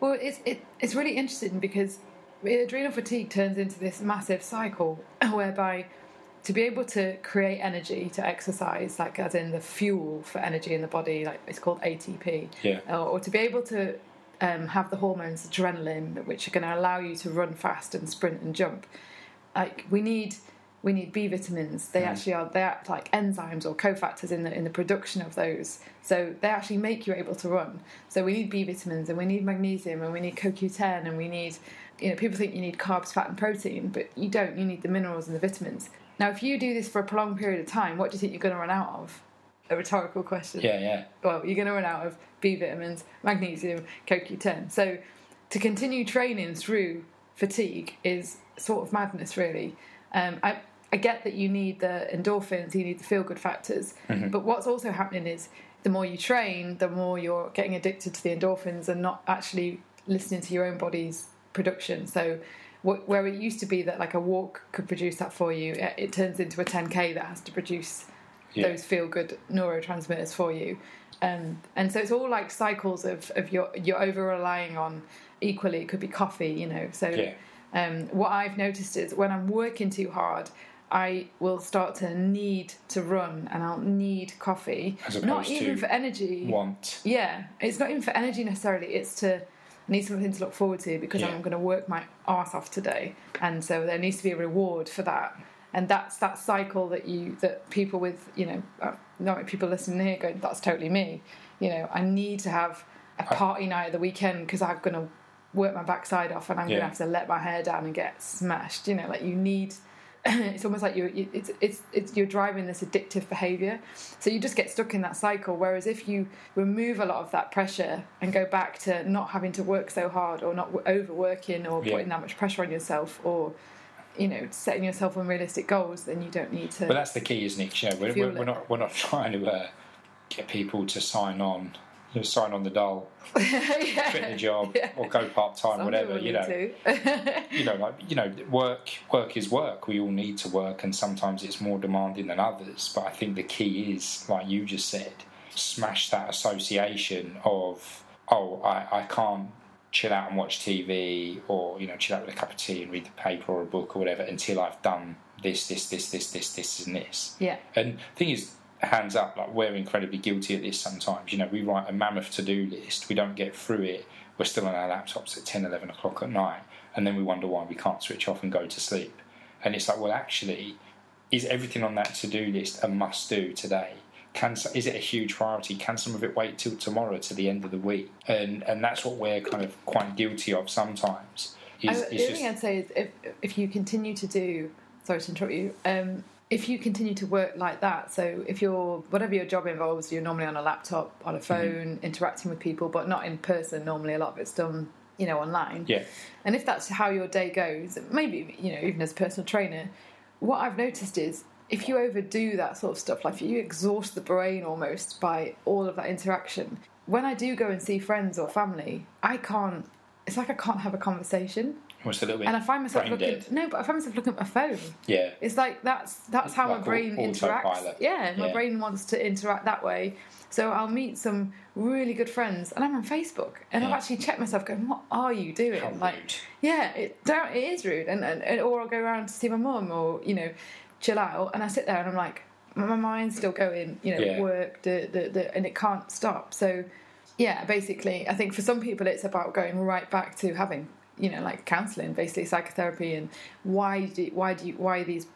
Well, it's it, it's really interesting because adrenal fatigue turns into this massive cycle [LAUGHS] whereby to be able to create energy to exercise, like as in the fuel for energy in the body, like it's called ATP, Yeah. or, or to be able to um, have the hormones adrenaline, which are going to allow you to run fast and sprint and jump. Like we need we need B vitamins. They actually are they act like enzymes or cofactors in the in the production of those. So they actually make you able to run. So we need B vitamins and we need magnesium and we need CoQ10 and we need you know people think you need carbs, fat and protein, but you don't. You need the minerals and the vitamins. Now, if you do this for a prolonged period of time, what do you think you're going to run out of? A rhetorical question yeah yeah well, you're going to run out of B vitamins, magnesium, CoQ10. So to continue training through fatigue is sort of madness, really. Um, I, I get that you need the endorphins, you need the feel good factors, but what's also happening is the more you train, the more you're getting addicted to the endorphins and not actually listening to your own body's production. So wh- where it used to be that like a walk could produce that for you, it, it turns into a 10k that has to produce Yeah. those feel good neurotransmitters for you. Um, and so it's all like cycles of, of your you're over relying on equally it could be coffee, you know. So Yeah. um, what I've noticed is when I'm working too hard, I will start to need to run and I'll need coffee. Not even for energy. want Yeah, it's not even for energy necessarily. It's to I need something to look forward to because Yeah. I'm going to work my arse off today, and so there needs to be a reward for that. And that's that cycle that you that people with you know uh, not people listening here going that's totally me. You know, I need to have a party night at the weekend because I'm going to work my backside off and I'm going to have to let my hair down and get smashed. You know, like you need. [COUGHS] it's almost like you, it's, it's it's you're driving this addictive behavior so you just get stuck in that cycle whereas if you remove a lot of that pressure and go back to not having to work so hard or not overworking or Yeah. putting that much pressure on yourself or you know setting yourself unrealistic goals then you don't need to But that's the key, isn't it? Know, we're, we're, we're not we're not [LAUGHS] trying to uh, get people to sign on, you know, sign on the dole, [LAUGHS] yeah. quit the job, Yeah. or go part time, whatever. You know, [LAUGHS] you know, like you know, work work is work. We all need to work, and sometimes it's more demanding than others. But I think the key is, like you just said, smash that association of oh, I, I can't chill out and watch TV, or you know, chill out with a cup of tea and read the paper or a book or whatever until I've done this, this, this, this, this, this, and this. yeah And the thing is, hands up, like we're incredibly guilty at this sometimes. You know, we write a mammoth to do list, we don't get through it, we're still on our laptops at 10, 11 o'clock at night, and then we wonder why we can't switch off and go to sleep. And it's like, well, actually, is everything on that to do list a must do today? Can is it a huge priority? Can some of it wait till tomorrow to the end of the week? And and that's what we're kind of quite guilty of sometimes. I, Is, the is only thing I'd say is if if you continue to do sorry to interrupt you um, if you continue to work like that so if you're whatever your job involves you're normally on a laptop on a mm-hmm. phone interacting with people but not in person normally. A lot of it's done you know online. Yeah, and if that's how your day goes maybe you know even as a personal trainer what I've noticed is if you overdo that sort of stuff, like you exhaust the brain almost by all of that interaction, when I do go and see friends or family, I can't. It's like I can't have a conversation, Almost a little bit. and I find myself looking. dead. No, but I find myself looking at my phone. Yeah. It's like that's that's how Like my brain interacts. autopilot. Yeah, my Yeah. brain wants to interact that way. So I'll meet some really good friends, and I'm on Facebook, and I've actually checked myself, going, "What are you doing?" How like, rude. yeah, it don't, it is rude, and, and, and or I'll go around to see my mum, or you know, chill out, and I sit there and I'm like, my my mind's still going, you know, Yeah. work, the, the, the, and it can't stop. So, yeah, basically, I think for some people it's about going right back to having, you know, like counselling, basically psychotherapy, and why do why do you why these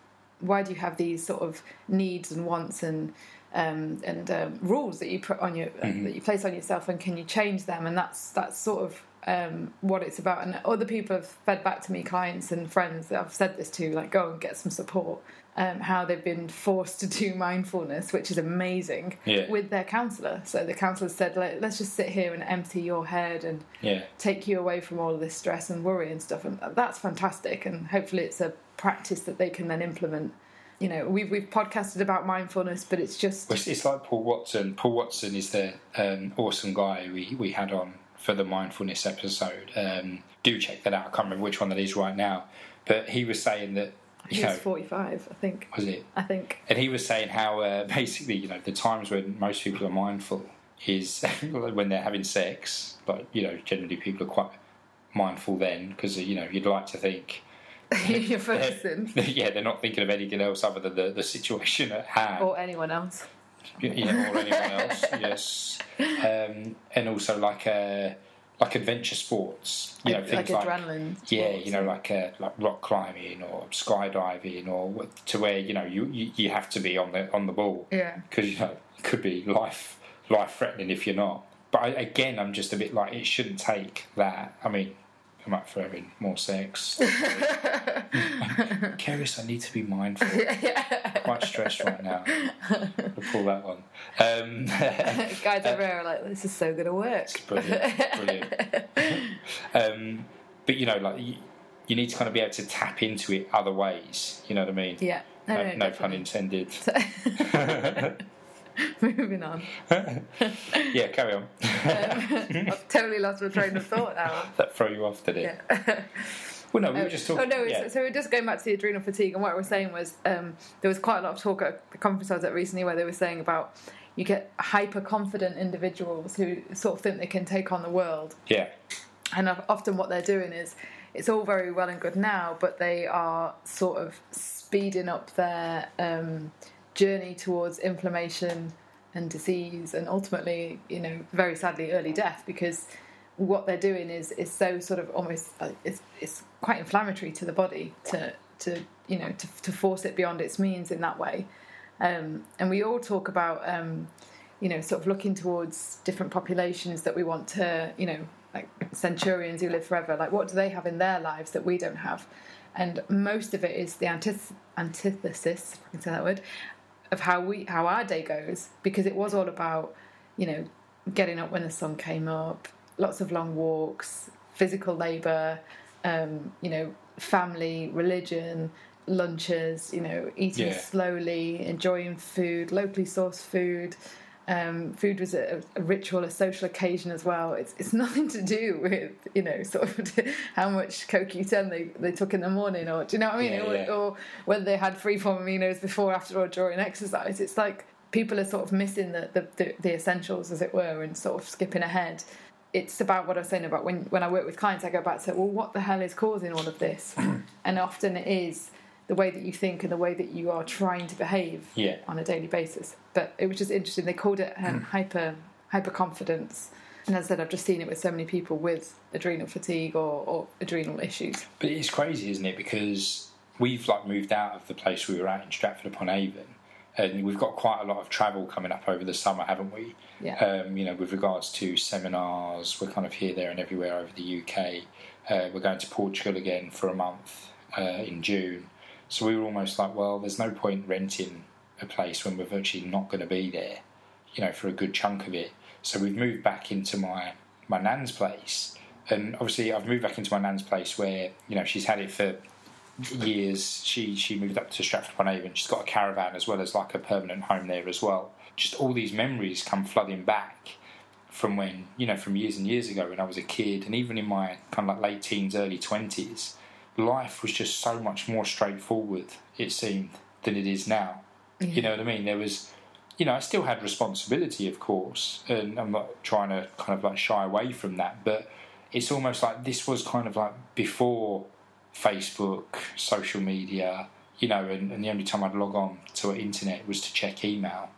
why do you have these sort of needs and wants and um, and um, rules that you put on your Mm-hmm. that you place on yourself, and can you change them? And that's that's sort of um, what it's about. And other people have fed back to me, clients and friends that I've said this to, like go and get some support. Um, how they've been forced to do mindfulness, which is amazing, Yeah. with their counsellor. So the counsellor said, "Let's just sit here and empty your head and Yeah. take you away from all of this stress and worry and stuff." And that's fantastic. And hopefully, it's a practice that they can then implement. You know, we've we've podcasted about mindfulness, but it's just It's, it's like Paul Watson. Paul Watson is the um, awesome guy we, we had on for the mindfulness episode. Um, do check that out. I can't remember which one that is right now, but he was saying that you was know forty-five, I think. was it, I think. and he was saying how uh, [LAUGHS] basically you know the times when most people are mindful is [LAUGHS] when they're having sex. But, you know, generally people are quite mindful then because you know you'd like to think [LAUGHS] You're focusing, yeah they're not thinking of anything else other than the, the situation at hand. or anyone else. know, or anyone else. yes, um, and also like uh, like adventure sports. You know, like, things like like, yeah, you know, like uh, like rock climbing or skydiving, or to where you know you, you, you have to be on the on the ball yeah. because you know it could be life life threatening if you're not. But I, again, I'm just a bit like it shouldn't take that. I mean. I'm up for having more sex. [LAUGHS] Curious, I need to be mindful. [LAUGHS] Quite stressed right now. I'll pull that one. Um, [LAUGHS] Guys are like, this is so going to work. brilliant, brilliant. um, but you know, like you, you need to kind of be able to tap into it other ways. You know what I mean? Yeah. No, no, no, no pun intended. [LAUGHS] Moving on. [LAUGHS] yeah, carry on. I've totally lost my train of thought now. [LAUGHS] that throw you off, did it? Well, no, we were just talking. oh no! yeah. So, so we're just going back to the adrenal fatigue, and what I was saying was um, there was quite a lot of talk at the conference I was at recently where they were saying about you get hyper confident individuals who sort of think they can take on the world, yeah, and often what they're doing is it's all very well and good now, but they are sort of speeding up their um, journey towards inflammation and disease, and ultimately, you know, very sadly, early death because what they're doing is is so sort of almost uh, it's it's quite inflammatory to the body to to you know to to force it beyond its means in that way. Um, and we all talk about um, you know sort of looking towards different populations that we want to you know like centurions who live forever like what do they have in their lives that we don't have and most of it is the antith- antithesis if i can say that word of how we how our day goes because it was all about you know getting up when the sun came up lots of long walks physical labor um, you know family religion lunches you know eating Yeah. slowly enjoying food locally sourced food um, food was a, a ritual, a social occasion as well. It's it's nothing to do with you know [LAUGHS] sort of how much CoQ10 they, they took in the morning, or do you know what I mean, Yeah, or, yeah. or whether they had free form aminos before, after, or during exercise. It's like people are sort of missing the the, the, the essentials, as it were, and sort of skipping ahead. It's about what I was saying about when when I work with clients, I go back to well, what the hell is causing all of this? [CLEARS THROAT] and often it is the way that you think and the way that you are trying to behave Yeah. on a daily basis. But it was just interesting. They called it um, hyper hyper confidence. And as I said, I've just seen it with so many people with adrenal fatigue or, or adrenal issues. But it's crazy, isn't it? Because we've like moved out of the place we were at in Stratford upon Avon, and we've got quite a lot of travel coming up over the summer, haven't we? Yeah. Um, you know, with regards to seminars, we're kind of here, there, and everywhere over the UK. Uh, we're going to Portugal again for a month uh, in June. So we were almost like, well, there's no point renting a place when we're virtually not going to be there, you know, for a good chunk of it. So we've moved back into my my nan's place, and obviously I've moved back into my nan's place where you know she's had it for years. She she moved up to Stratford upon Avon. She's got a caravan as well as like a permanent home there as well. Just all these memories come flooding back from when you know from years and years ago when I was a kid, and even in my kind of like late teens, early twenties, life was just so much more straightforward. It seemed than it is now. Yeah. You know what I mean? There was, you know, I still had responsibility, of course, and I'm not trying to kind of like shy away from that, but it's almost like this was kind of like before Facebook, social media, you know, and, and the only time I'd log on to the internet was to check email.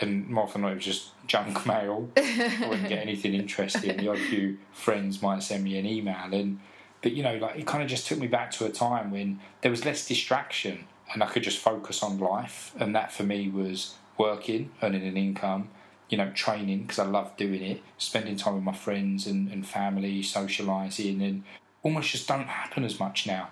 And more often than not, it was just junk [LAUGHS] mail. I wouldn't get anything [LAUGHS] interesting. The odd few friends might send me an email, and but you know, like it kind of just took me back to a time when there was less distraction, and I could just focus on life. And that for me was working, earning an income, you know, training because I loved doing it, spending time with my friends and, and family, socialising, and almost just don't happen as much now.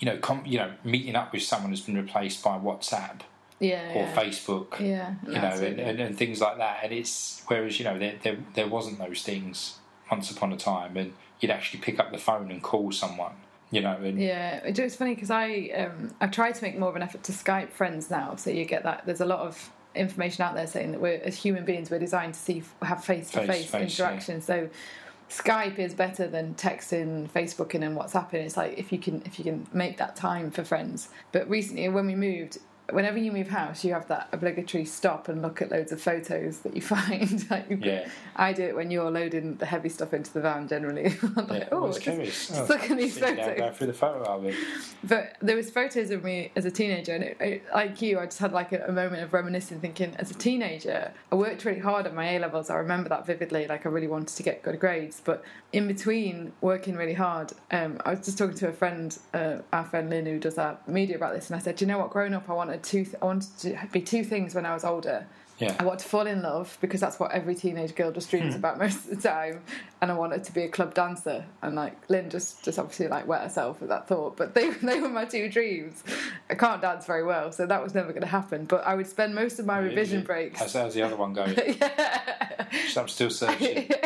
You know, com- you know, meeting up with someone has been replaced by WhatsApp Yeah. or yeah. Facebook Yeah. you know, and, and, and things like that. And it's whereas you know there, there there wasn't those things once upon a time, and you'd actually pick up the phone and call someone, you know, and Yeah, it's funny because I um, I've tried to make more of an effort to Skype friends now, so you get that. There's a lot of information out there saying that we're as human beings we're designed to see have face to face Face-to-face, interaction. So Skype is better than texting, Facebooking, and WhatsApping. It's like if you can if you can make that time for friends. But recently, when we moved. Whenever you move house, you have that obligatory stop and look at loads of photos that you [LAUGHS] find. [LAUGHS] like, yeah, I do it when you're loading the heavy stuff into the van. Generally, [LAUGHS] I'm like, yeah. oh, just- just Oh, look at these down, photos. Go through the photo album. But there was photos of me as a teenager, and it, it, like you, I just had like a, a moment of reminiscing, thinking as a teenager, I worked really hard at my A levels. I remember that vividly. Like I really wanted to get good grades, but in between working really hard, um, I was just talking to a friend, uh, our friend Lynn, who does our media about this, and I said, "Do you know what? Growing up, I wanted two. Th- I wanted to be two things when I was older." I want to fall in love because that's what every teenage girl just dreams hmm. about most of the time, and I wanted to be a club dancer. And like Lynn just just obviously like wet herself with that thought, but they [LAUGHS] they were my two dreams. I can't dance very well, so that was never going to happen. But I would spend most of my revision breaks. How's, how's the other one going? [LAUGHS] yeah. I'm still searching. [LAUGHS]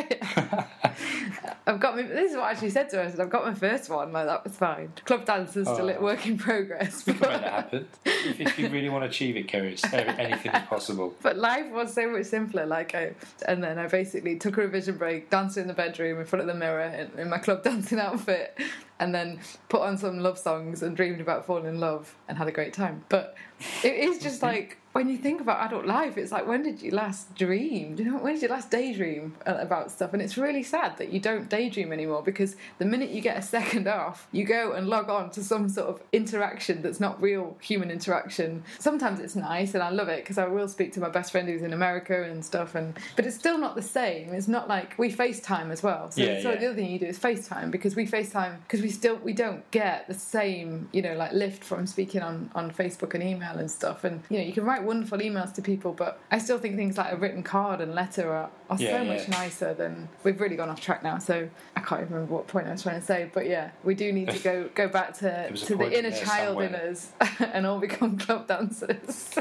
I've got my, this is what I actually said to her. I said, I've got my first one, like that was fine. Club dancer's still Oh. at work in progress. Make that happen. If, if you really want to achieve it, Keris, anything is possible. But life was so much simpler. Like, I, and then I basically took a revision break, danced in the bedroom in front of the mirror in, in my club [LAUGHS] dancing outfit, and then put on some love songs and dreamed about falling in love and had a great time. But it is just [LAUGHS] like when you think about adult life, it's like when did you last dream? When did you last daydream uh, about stuff? And it's really sad that you don't daydream anymore because the minute you get a second [LAUGHS] off, you go and log on to some sort of interaction that's not real human interaction. Sometimes it's nice and I love it because I will speak to my best friend who's in America and stuff, and but it's still not the same. It's not like we FaceTime as well. So, Yeah, so yeah. the other thing you do is FaceTime because we FaceTime because we still we don't get the same you know like lift from speaking on on Facebook and email and stuff. And you know you can write wonderful emails to people, but I still think things like a written card and letter are, are Yeah, so much nicer than we've really gone off track now. So I can't even remember what point I was trying to say, but yeah, we do need to go [LAUGHS] go back to to the inner child in us [LAUGHS] and all become club dancers. [LAUGHS]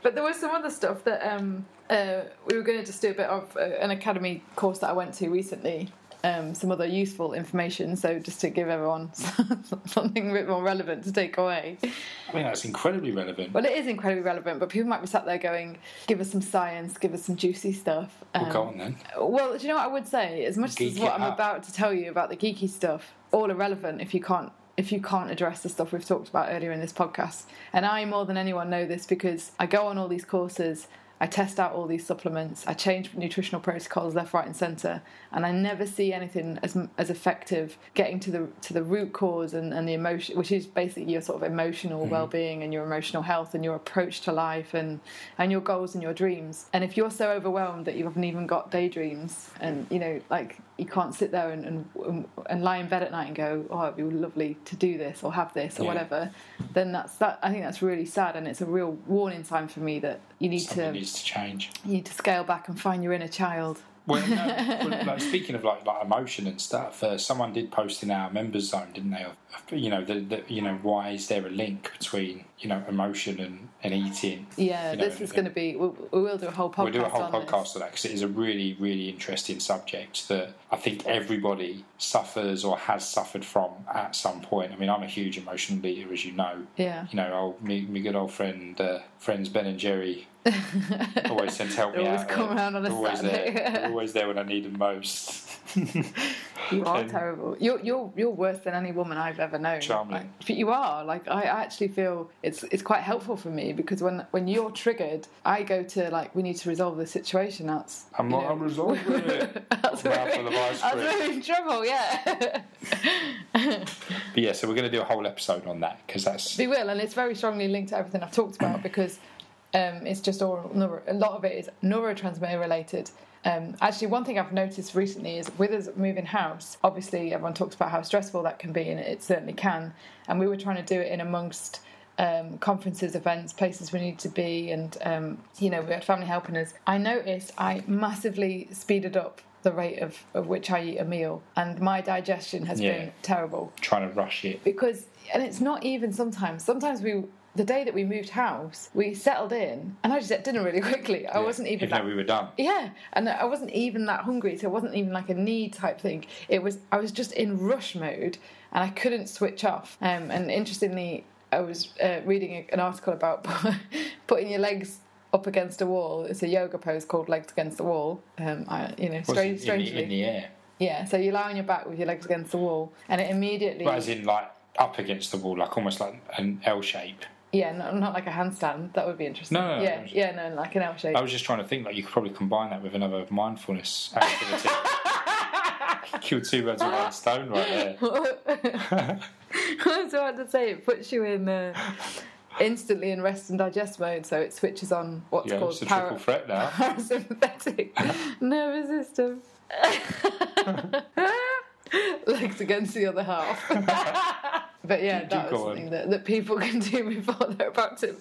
But there was some other stuff that um, uh, we were going to just do a bit of uh, an academy course that I went to recently. Um, some other useful information, so just to give everyone [LAUGHS] something a bit more relevant to take away. I mean, that's incredibly relevant. Well, it is incredibly relevant, but people might be sat there going, "Give us some science, give us some juicy stuff." Well, Um, go on then. well, do you know what I would say? As much Geek as what I'm up. about to tell you about the geeky stuff, all irrelevant if you can't if you can't address the stuff we've talked about earlier in this podcast. And I more than anyone know this because I go on all these courses, I test out all these supplements, I change nutritional protocols left, right, and centre, and I never see anything as as effective getting to the to the root cause and, and the emotion, which is basically your sort of emotional mm-hmm. well-being and your emotional health and your approach to life and and your goals and your dreams. And if you're so overwhelmed that you haven't even got daydreams, and you know, like you can't sit there and and, and lie in bed at night and go, oh, it'd be lovely to do this or have this or Yeah. whatever, then that's that. I think that's really sad, and it's a real warning sign for me that you need Something to needs to change. you need to scale back and find your inner child. Well, no, well, [LAUGHS] like, speaking of like like emotion and stuff, uh, someone did post in our members zone, didn't they? Of, you know, the, the, you know, why is there a link between you know emotion and, and eating? Yeah, You know, this is going to be. We'll, we will do a whole podcast. We'll do a whole podcast This. on that because it is a really, really interesting subject that I think everybody suffers or has suffered from at some point. I mean, I'm a huge emotional eater, as you know. Yeah. You know, old, me, me good old friend, uh, friends Ben and Jerry always sends help [LAUGHS] me always out. come uh, around on a always Saturday. there. Always there when I need them most. [LAUGHS] You are And- terrible. You're you're you're worse than any woman I've ever known. Charming. Like, but you are. Like I actually feel it's it's quite helpful for me because when when you're triggered, I go to like we need to resolve the situation. That's I'm not. know, I'm resolving it. [LAUGHS] That's Mouth where, full of ice that's cream. where in trouble. Yeah. But yeah, so we're going to do a whole episode on that because that's We will, and it's very strongly linked to everything I've talked about because um, it's just all neuro, a lot of it is neurotransmitter related. Um, actually, one thing I've noticed recently is with us moving house, obviously everyone talks about how stressful that can be, and it certainly can. And we were trying to do it in amongst um, conferences, events, places we need to be, and um, you know we had family helping us. I noticed I massively speeded up the rate of, of which I eat a meal, and my digestion has Yeah. been terrible trying to rush it. because and it's not even sometimes sometimes we the day that we moved house we settled in and i just ate dinner really quickly. I Yeah, wasn't even that we were done. yeah and i wasn't even that hungry so it wasn't even like a need type thing. It was i was just in rush mode and i couldn't switch off. Um, and interestingly i was uh, reading a- an article about [LAUGHS] putting your legs up against a wall. It's a yoga pose called legs against the wall. Um, I, you know strange, in, strangely. in the air, yeah so you lie on your back with your legs against the wall and it immediately but as in like up against the wall, like almost like an L shape. Yeah, not, not like a handstand. That would be interesting. No, no, no, yeah, was- yeah, no, like an L shape. I was just trying to think like you could probably combine that with another mindfulness activity. [LAUGHS] Kill two birds with one stone right there. [LAUGHS] [LAUGHS] I was about to say it puts you in uh, instantly in rest and digest mode, so it switches on what's Yeah, called para- triple threat now. parasympathetic nervous system. Legs against the other half. But yeah, Do that was go on. something that, that people [LAUGHS] can do before they're about to.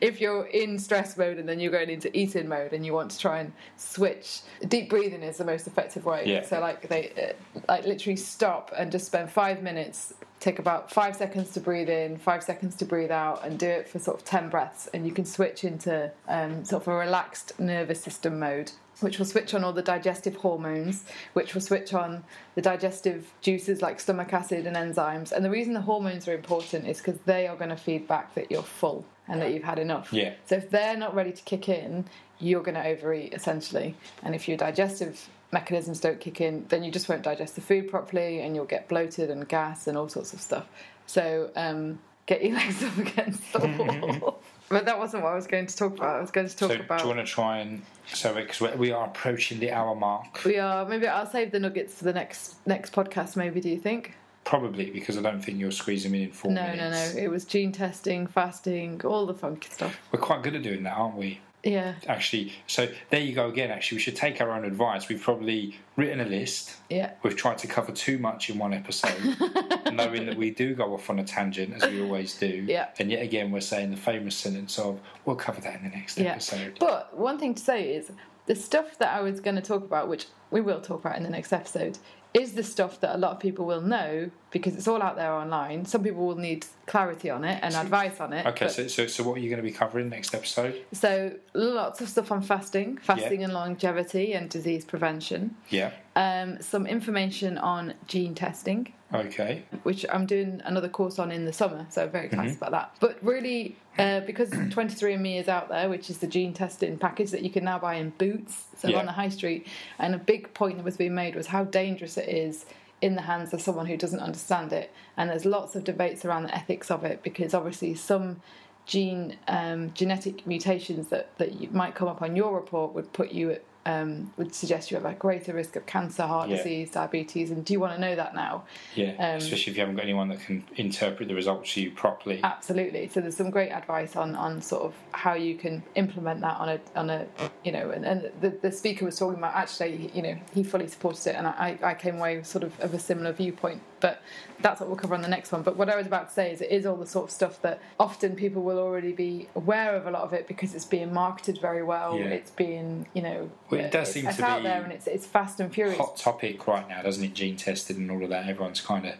If you're in stress mode and then you're going into eating mode and you want to try and switch, deep breathing is the most effective way. Yeah. So like they uh, like literally stop and just spend five minutes. Take about five seconds to breathe in, five seconds to breathe out, and do it for sort of ten breaths, and you can switch into um, sort of a relaxed nervous system mode which will switch on all the digestive hormones, which will switch on the digestive juices like stomach acid and enzymes. And the reason the hormones are important is because they are going to feed back that you're full and that you've had enough. Yeah. So if they're not ready to kick in, you're going to overeat essentially. And if your digestive mechanisms don't kick in, then you just won't digest the food properly and you'll get bloated and gas and all sorts of stuff. So um, get your [LAUGHS] legs up against the wall. [LAUGHS] but that wasn't what I was going to talk about. I was going to talk So about. do you want to try and so because we are approaching the hour mark, We are. Maybe I'll save the nuggets for the next next podcast. Maybe do you think? probably because I don't think you'll squeeze them in in four No, no, minutes. no. It was gene testing, fasting, all the funky stuff. We're quite good at doing that, aren't we? Yeah, Actually, so there you go again. Actually, we should take our own advice. We've probably written a list. yeah, We've tried to cover too much in one episode, [LAUGHS] knowing that we do go off on a tangent as we always do. Yeah. And yet again, we're saying the famous sentence of, "We'll cover that in the next yeah. episode." But one thing to say is the stuff that I was going to talk about, which we will talk about in the next episode, is the stuff that a lot of people will know because it's all out there online. Some people will need clarity on it and advice on it. Okay, so, so so what are you going to be covering next episode? so lots of stuff on fasting, fasting and longevity and disease prevention. Yeah. Um, some information on gene testing. Okay. which I'm doing another course on in the summer, so I'm very excited Mm-hmm. about that. But really, uh, because 23andMe is out there, which is the gene testing package that you can now buy in Boots, so Yeah. on the high street, and a big point that was being made was how dangerous it is in the hands of someone who doesn't understand it. And there's lots of debates around the ethics of it because obviously some gene um, genetic mutations that, that might come up on your report would put you at um, would suggest you have a greater risk of cancer, heart Yeah. disease, diabetes, and do you want to know that now? Yeah. Um, Especially if you haven't got anyone that can interpret the results for you properly. Absolutely. So there's some great advice on, on sort of how you can implement that on a on a you know and, and the, the speaker was talking about actually you know he fully supported it and I, I came away with sort of of a similar viewpoint. But that's what we'll cover on the next one. But what I was about to say is it is all the sort of stuff that often people will already be aware of a lot of it because it's being marketed very well. Yeah. It's being you know Well, it does it's, seem to out be there and it's it's fast and furious. Hot topic right now, doesn't it? Gene tested and all of that. Everyone's kind of.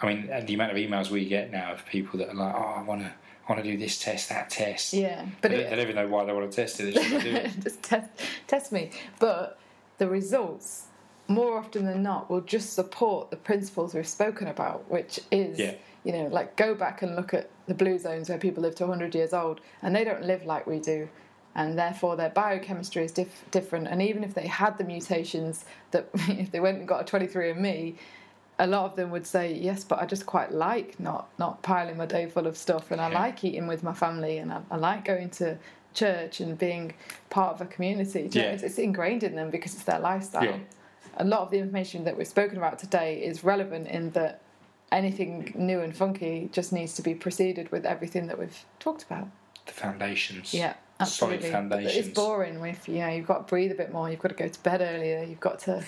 I mean, the amount of emails we get now of people that are like, "Oh, I want to." I want to do this test, that test. Yeah, But they, it- they don't even know why they want to test it. They just want to do it. [LAUGHS] just test, test me. But the results, more often than not, will just support the principles we've spoken about, which is, Yeah. you know, like go back and look at the blue zones where people live to 100 years old and they don't live like we do. and therefore their biochemistry is diff- different. And even if they had the mutations that [LAUGHS] if they went and got a 23andMe, a lot of them would say yes, but I just quite like not not piling my day full of stuff, and I Yeah. like eating with my family, and I, I like going to church and being part of a community. Know, Yeah. it's, it's ingrained in them because it's their lifestyle. Yeah. A lot of the information that we've spoken about today is relevant in that anything new and funky just needs to be preceded with everything that we've talked about. The foundations. Yeah, Solid absolutely. foundations. It's boring if you know you've got to breathe a bit more. You've got to go to bed earlier. You've got to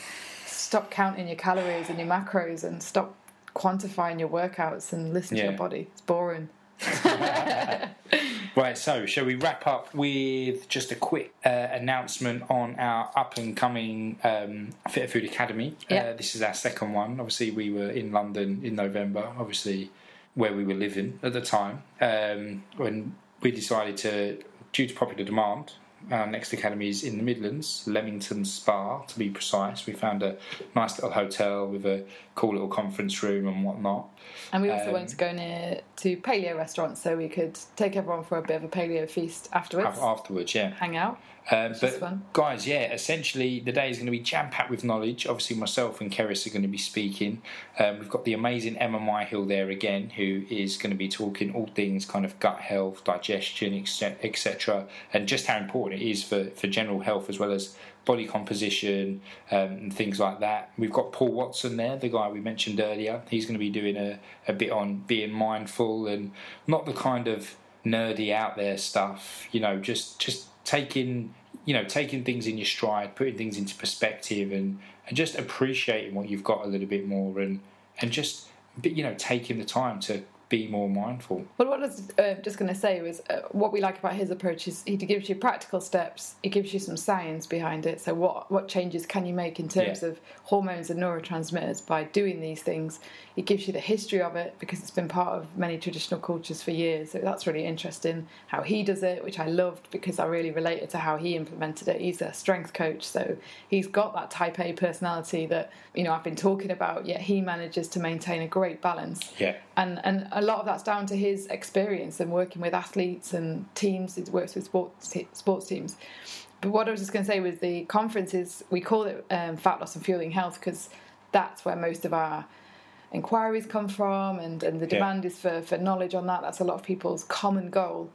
stop counting your calories and your macros and stop quantifying your workouts and listen to your body. It's boring. [LAUGHS] Right, so shall we wrap up with just a quick uh, announcement on our up and coming um, Fitter Food Academy? Yeah. Uh, this is our second one. Obviously, we were in London in November, obviously, where we were living at the time, um, when we decided to, due to popular demand, our next academy is in the Midlands, Leamington Spa to be precise. We found a nice little hotel with a cool little conference room and whatnot. And we also Um, wanted to go near to paleo restaurants so we could take everyone for a bit of a paleo feast afterwards, Af- Afterwards, yeah. hang out. Um, but fun. guys, yeah, essentially the day is going to be jam packed with knowledge. Obviously, myself and Keris are going to be speaking. Um, we've got the amazing Emma Myhill there again, who is going to be talking all things kind of gut health, digestion, etc., and just how important it is for, for general health as well as body composition um, and things like that. We've got Paul Watson there, the guy we mentioned earlier. He's going to be doing a, a bit on being mindful and not the kind of nerdy out there stuff, you know, just just taking you know taking things in your stride, putting things into perspective, and and just appreciating what you've got a little bit more, and and just you know taking the time to be more mindful. Well, what I was uh, just going to say was uh, what we like about his approach is he gives you practical steps. He gives you some science behind it. So, what what changes can you make in terms Yeah. of hormones and neurotransmitters by doing these things? He gives you the history of it because it's been part of many traditional cultures for years. So that's really interesting. How he does it, which I loved because I really related to how he implemented it. He's a strength coach, so he's got that Type A personality that you know I've been talking about. Yet he manages to maintain a great balance Yeah, and and lot of that's down to his experience and working with athletes and teams. He works with sports sports teams. But what I was just going to say was the conferences we call it um, fat loss and fueling health because that's where most of our inquiries come from and, and the Yeah. demand is for, for knowledge on that. That's a lot of people's common goal.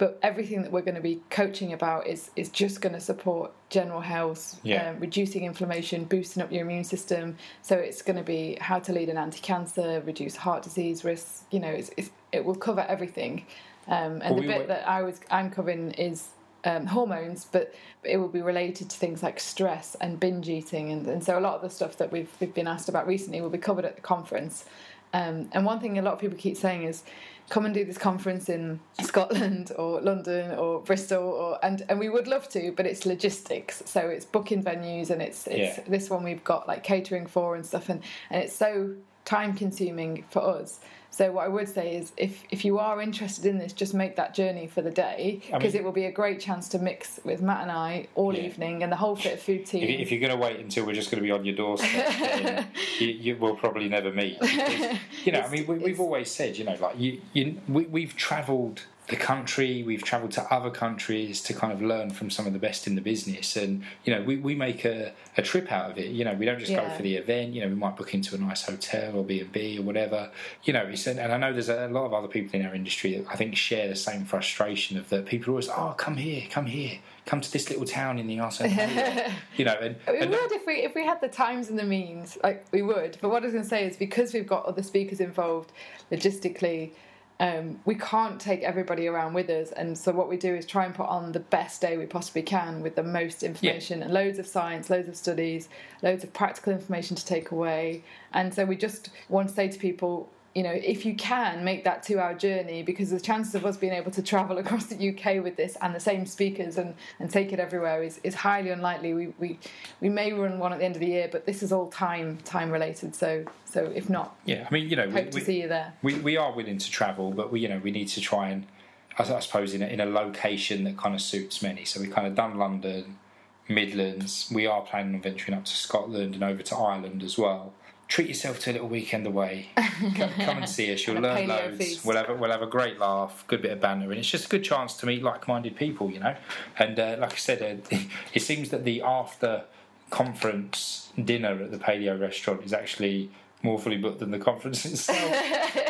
But everything that we're going to be coaching about is is just going to support general health, Yeah. um, reducing inflammation, boosting up your immune system. So it's going to be how to lead an anti-cancer, reduce heart disease risks. You know, it's, it's, it will cover everything. Um, and Well, the we bit were- that I was I'm covering is um, hormones, but it will be related to things like stress and binge eating, and, and so a lot of the stuff that we've we've been asked about recently will be covered at the conference. Um, and one thing a lot of people keep saying is, come and do this conference in Scotland or London or Bristol, or and and we would love to, but it's logistics. So it's booking venues, and it's it's Yeah. this one we've got like catering for and stuff, and and it's so time consuming for us. So what I would say is, if if you are interested in this, just make that journey for the day I because mean- it will be a great chance to mix with Matt and I all Yeah. evening and the whole Fitter Food team. if, if you're going to wait until we're just going to be on your doorstep, [LAUGHS] you, you will probably never meet. Because, [LAUGHS] you know, I mean, we, we've always said, you know, like you, you we, we've travelled the country, we've travelled to other countries to kind of learn from some of the best in the business, and you know, we, we make a, a trip out of it. You know, we don't just go for the event. You know, we might book into a nice hotel or B and B or whatever. You know, it's, and I know there's a lot of other people in our industry that I think share the same frustration of that people are always, oh, come here, come here, come to this little town in the arse. end of nowhere." you know, and, We and would if we if we had the times and the means, like we would. But what I was going to say is because we've got other speakers involved, logistically, um, we can't take everybody around with us. And so what we do is try and put on the best day we possibly can with the most information and loads of science, loads of studies, loads of practical information to take away. And so we just want to say to people. You know, if you can make that two-hour journey, because the chances of us being able to travel across the UK with this and the same speakers and, and take it everywhere is, is highly unlikely. We, we we may run one at the end of the year, but this is all time time related. So so if not, yeah, I mean, you know, we, hope to we, see you there. we, we are willing to travel, but we, you know, we need to try and, I, I suppose, in a, in a location that kind of suits many. So we kind of done London, Midlands. We are planning on venturing up to Scotland and over to Ireland as well. Treat yourself to a little weekend away. [LAUGHS] Come, come and see us. You'll learn loads. feast. We'll have a, we'll have a great laugh, good bit of banter, and it's just a good chance to meet like-minded people, you know. And uh, like I said, uh, [LAUGHS] it seems that the after conference dinner at the paleo restaurant is actually more fully booked than the conference [LAUGHS] itself.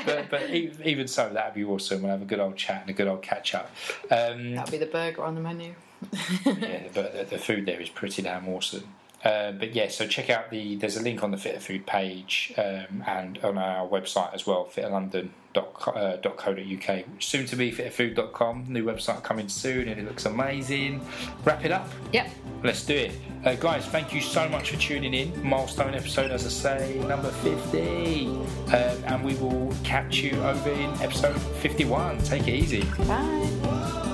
but but e- even so, that'd be awesome. We'll have a good old chat and a good old catch up. Um, That'll be the burger on the menu. yeah, but the, the food there is pretty damn awesome. Uh, but yeah, so check out the. There's a link on the Fitter Food page um, and on our website as well, fitterlondon.co.uk. Soon to be fitterfood.com. New website coming soon, and it looks amazing. Wrap it up. Yep. Let's do it, uh, guys. Thank you so much for tuning in. Milestone episode, as I say, number fifty, uh, and we will catch you over in episode fifty-one. Take it easy. Bye.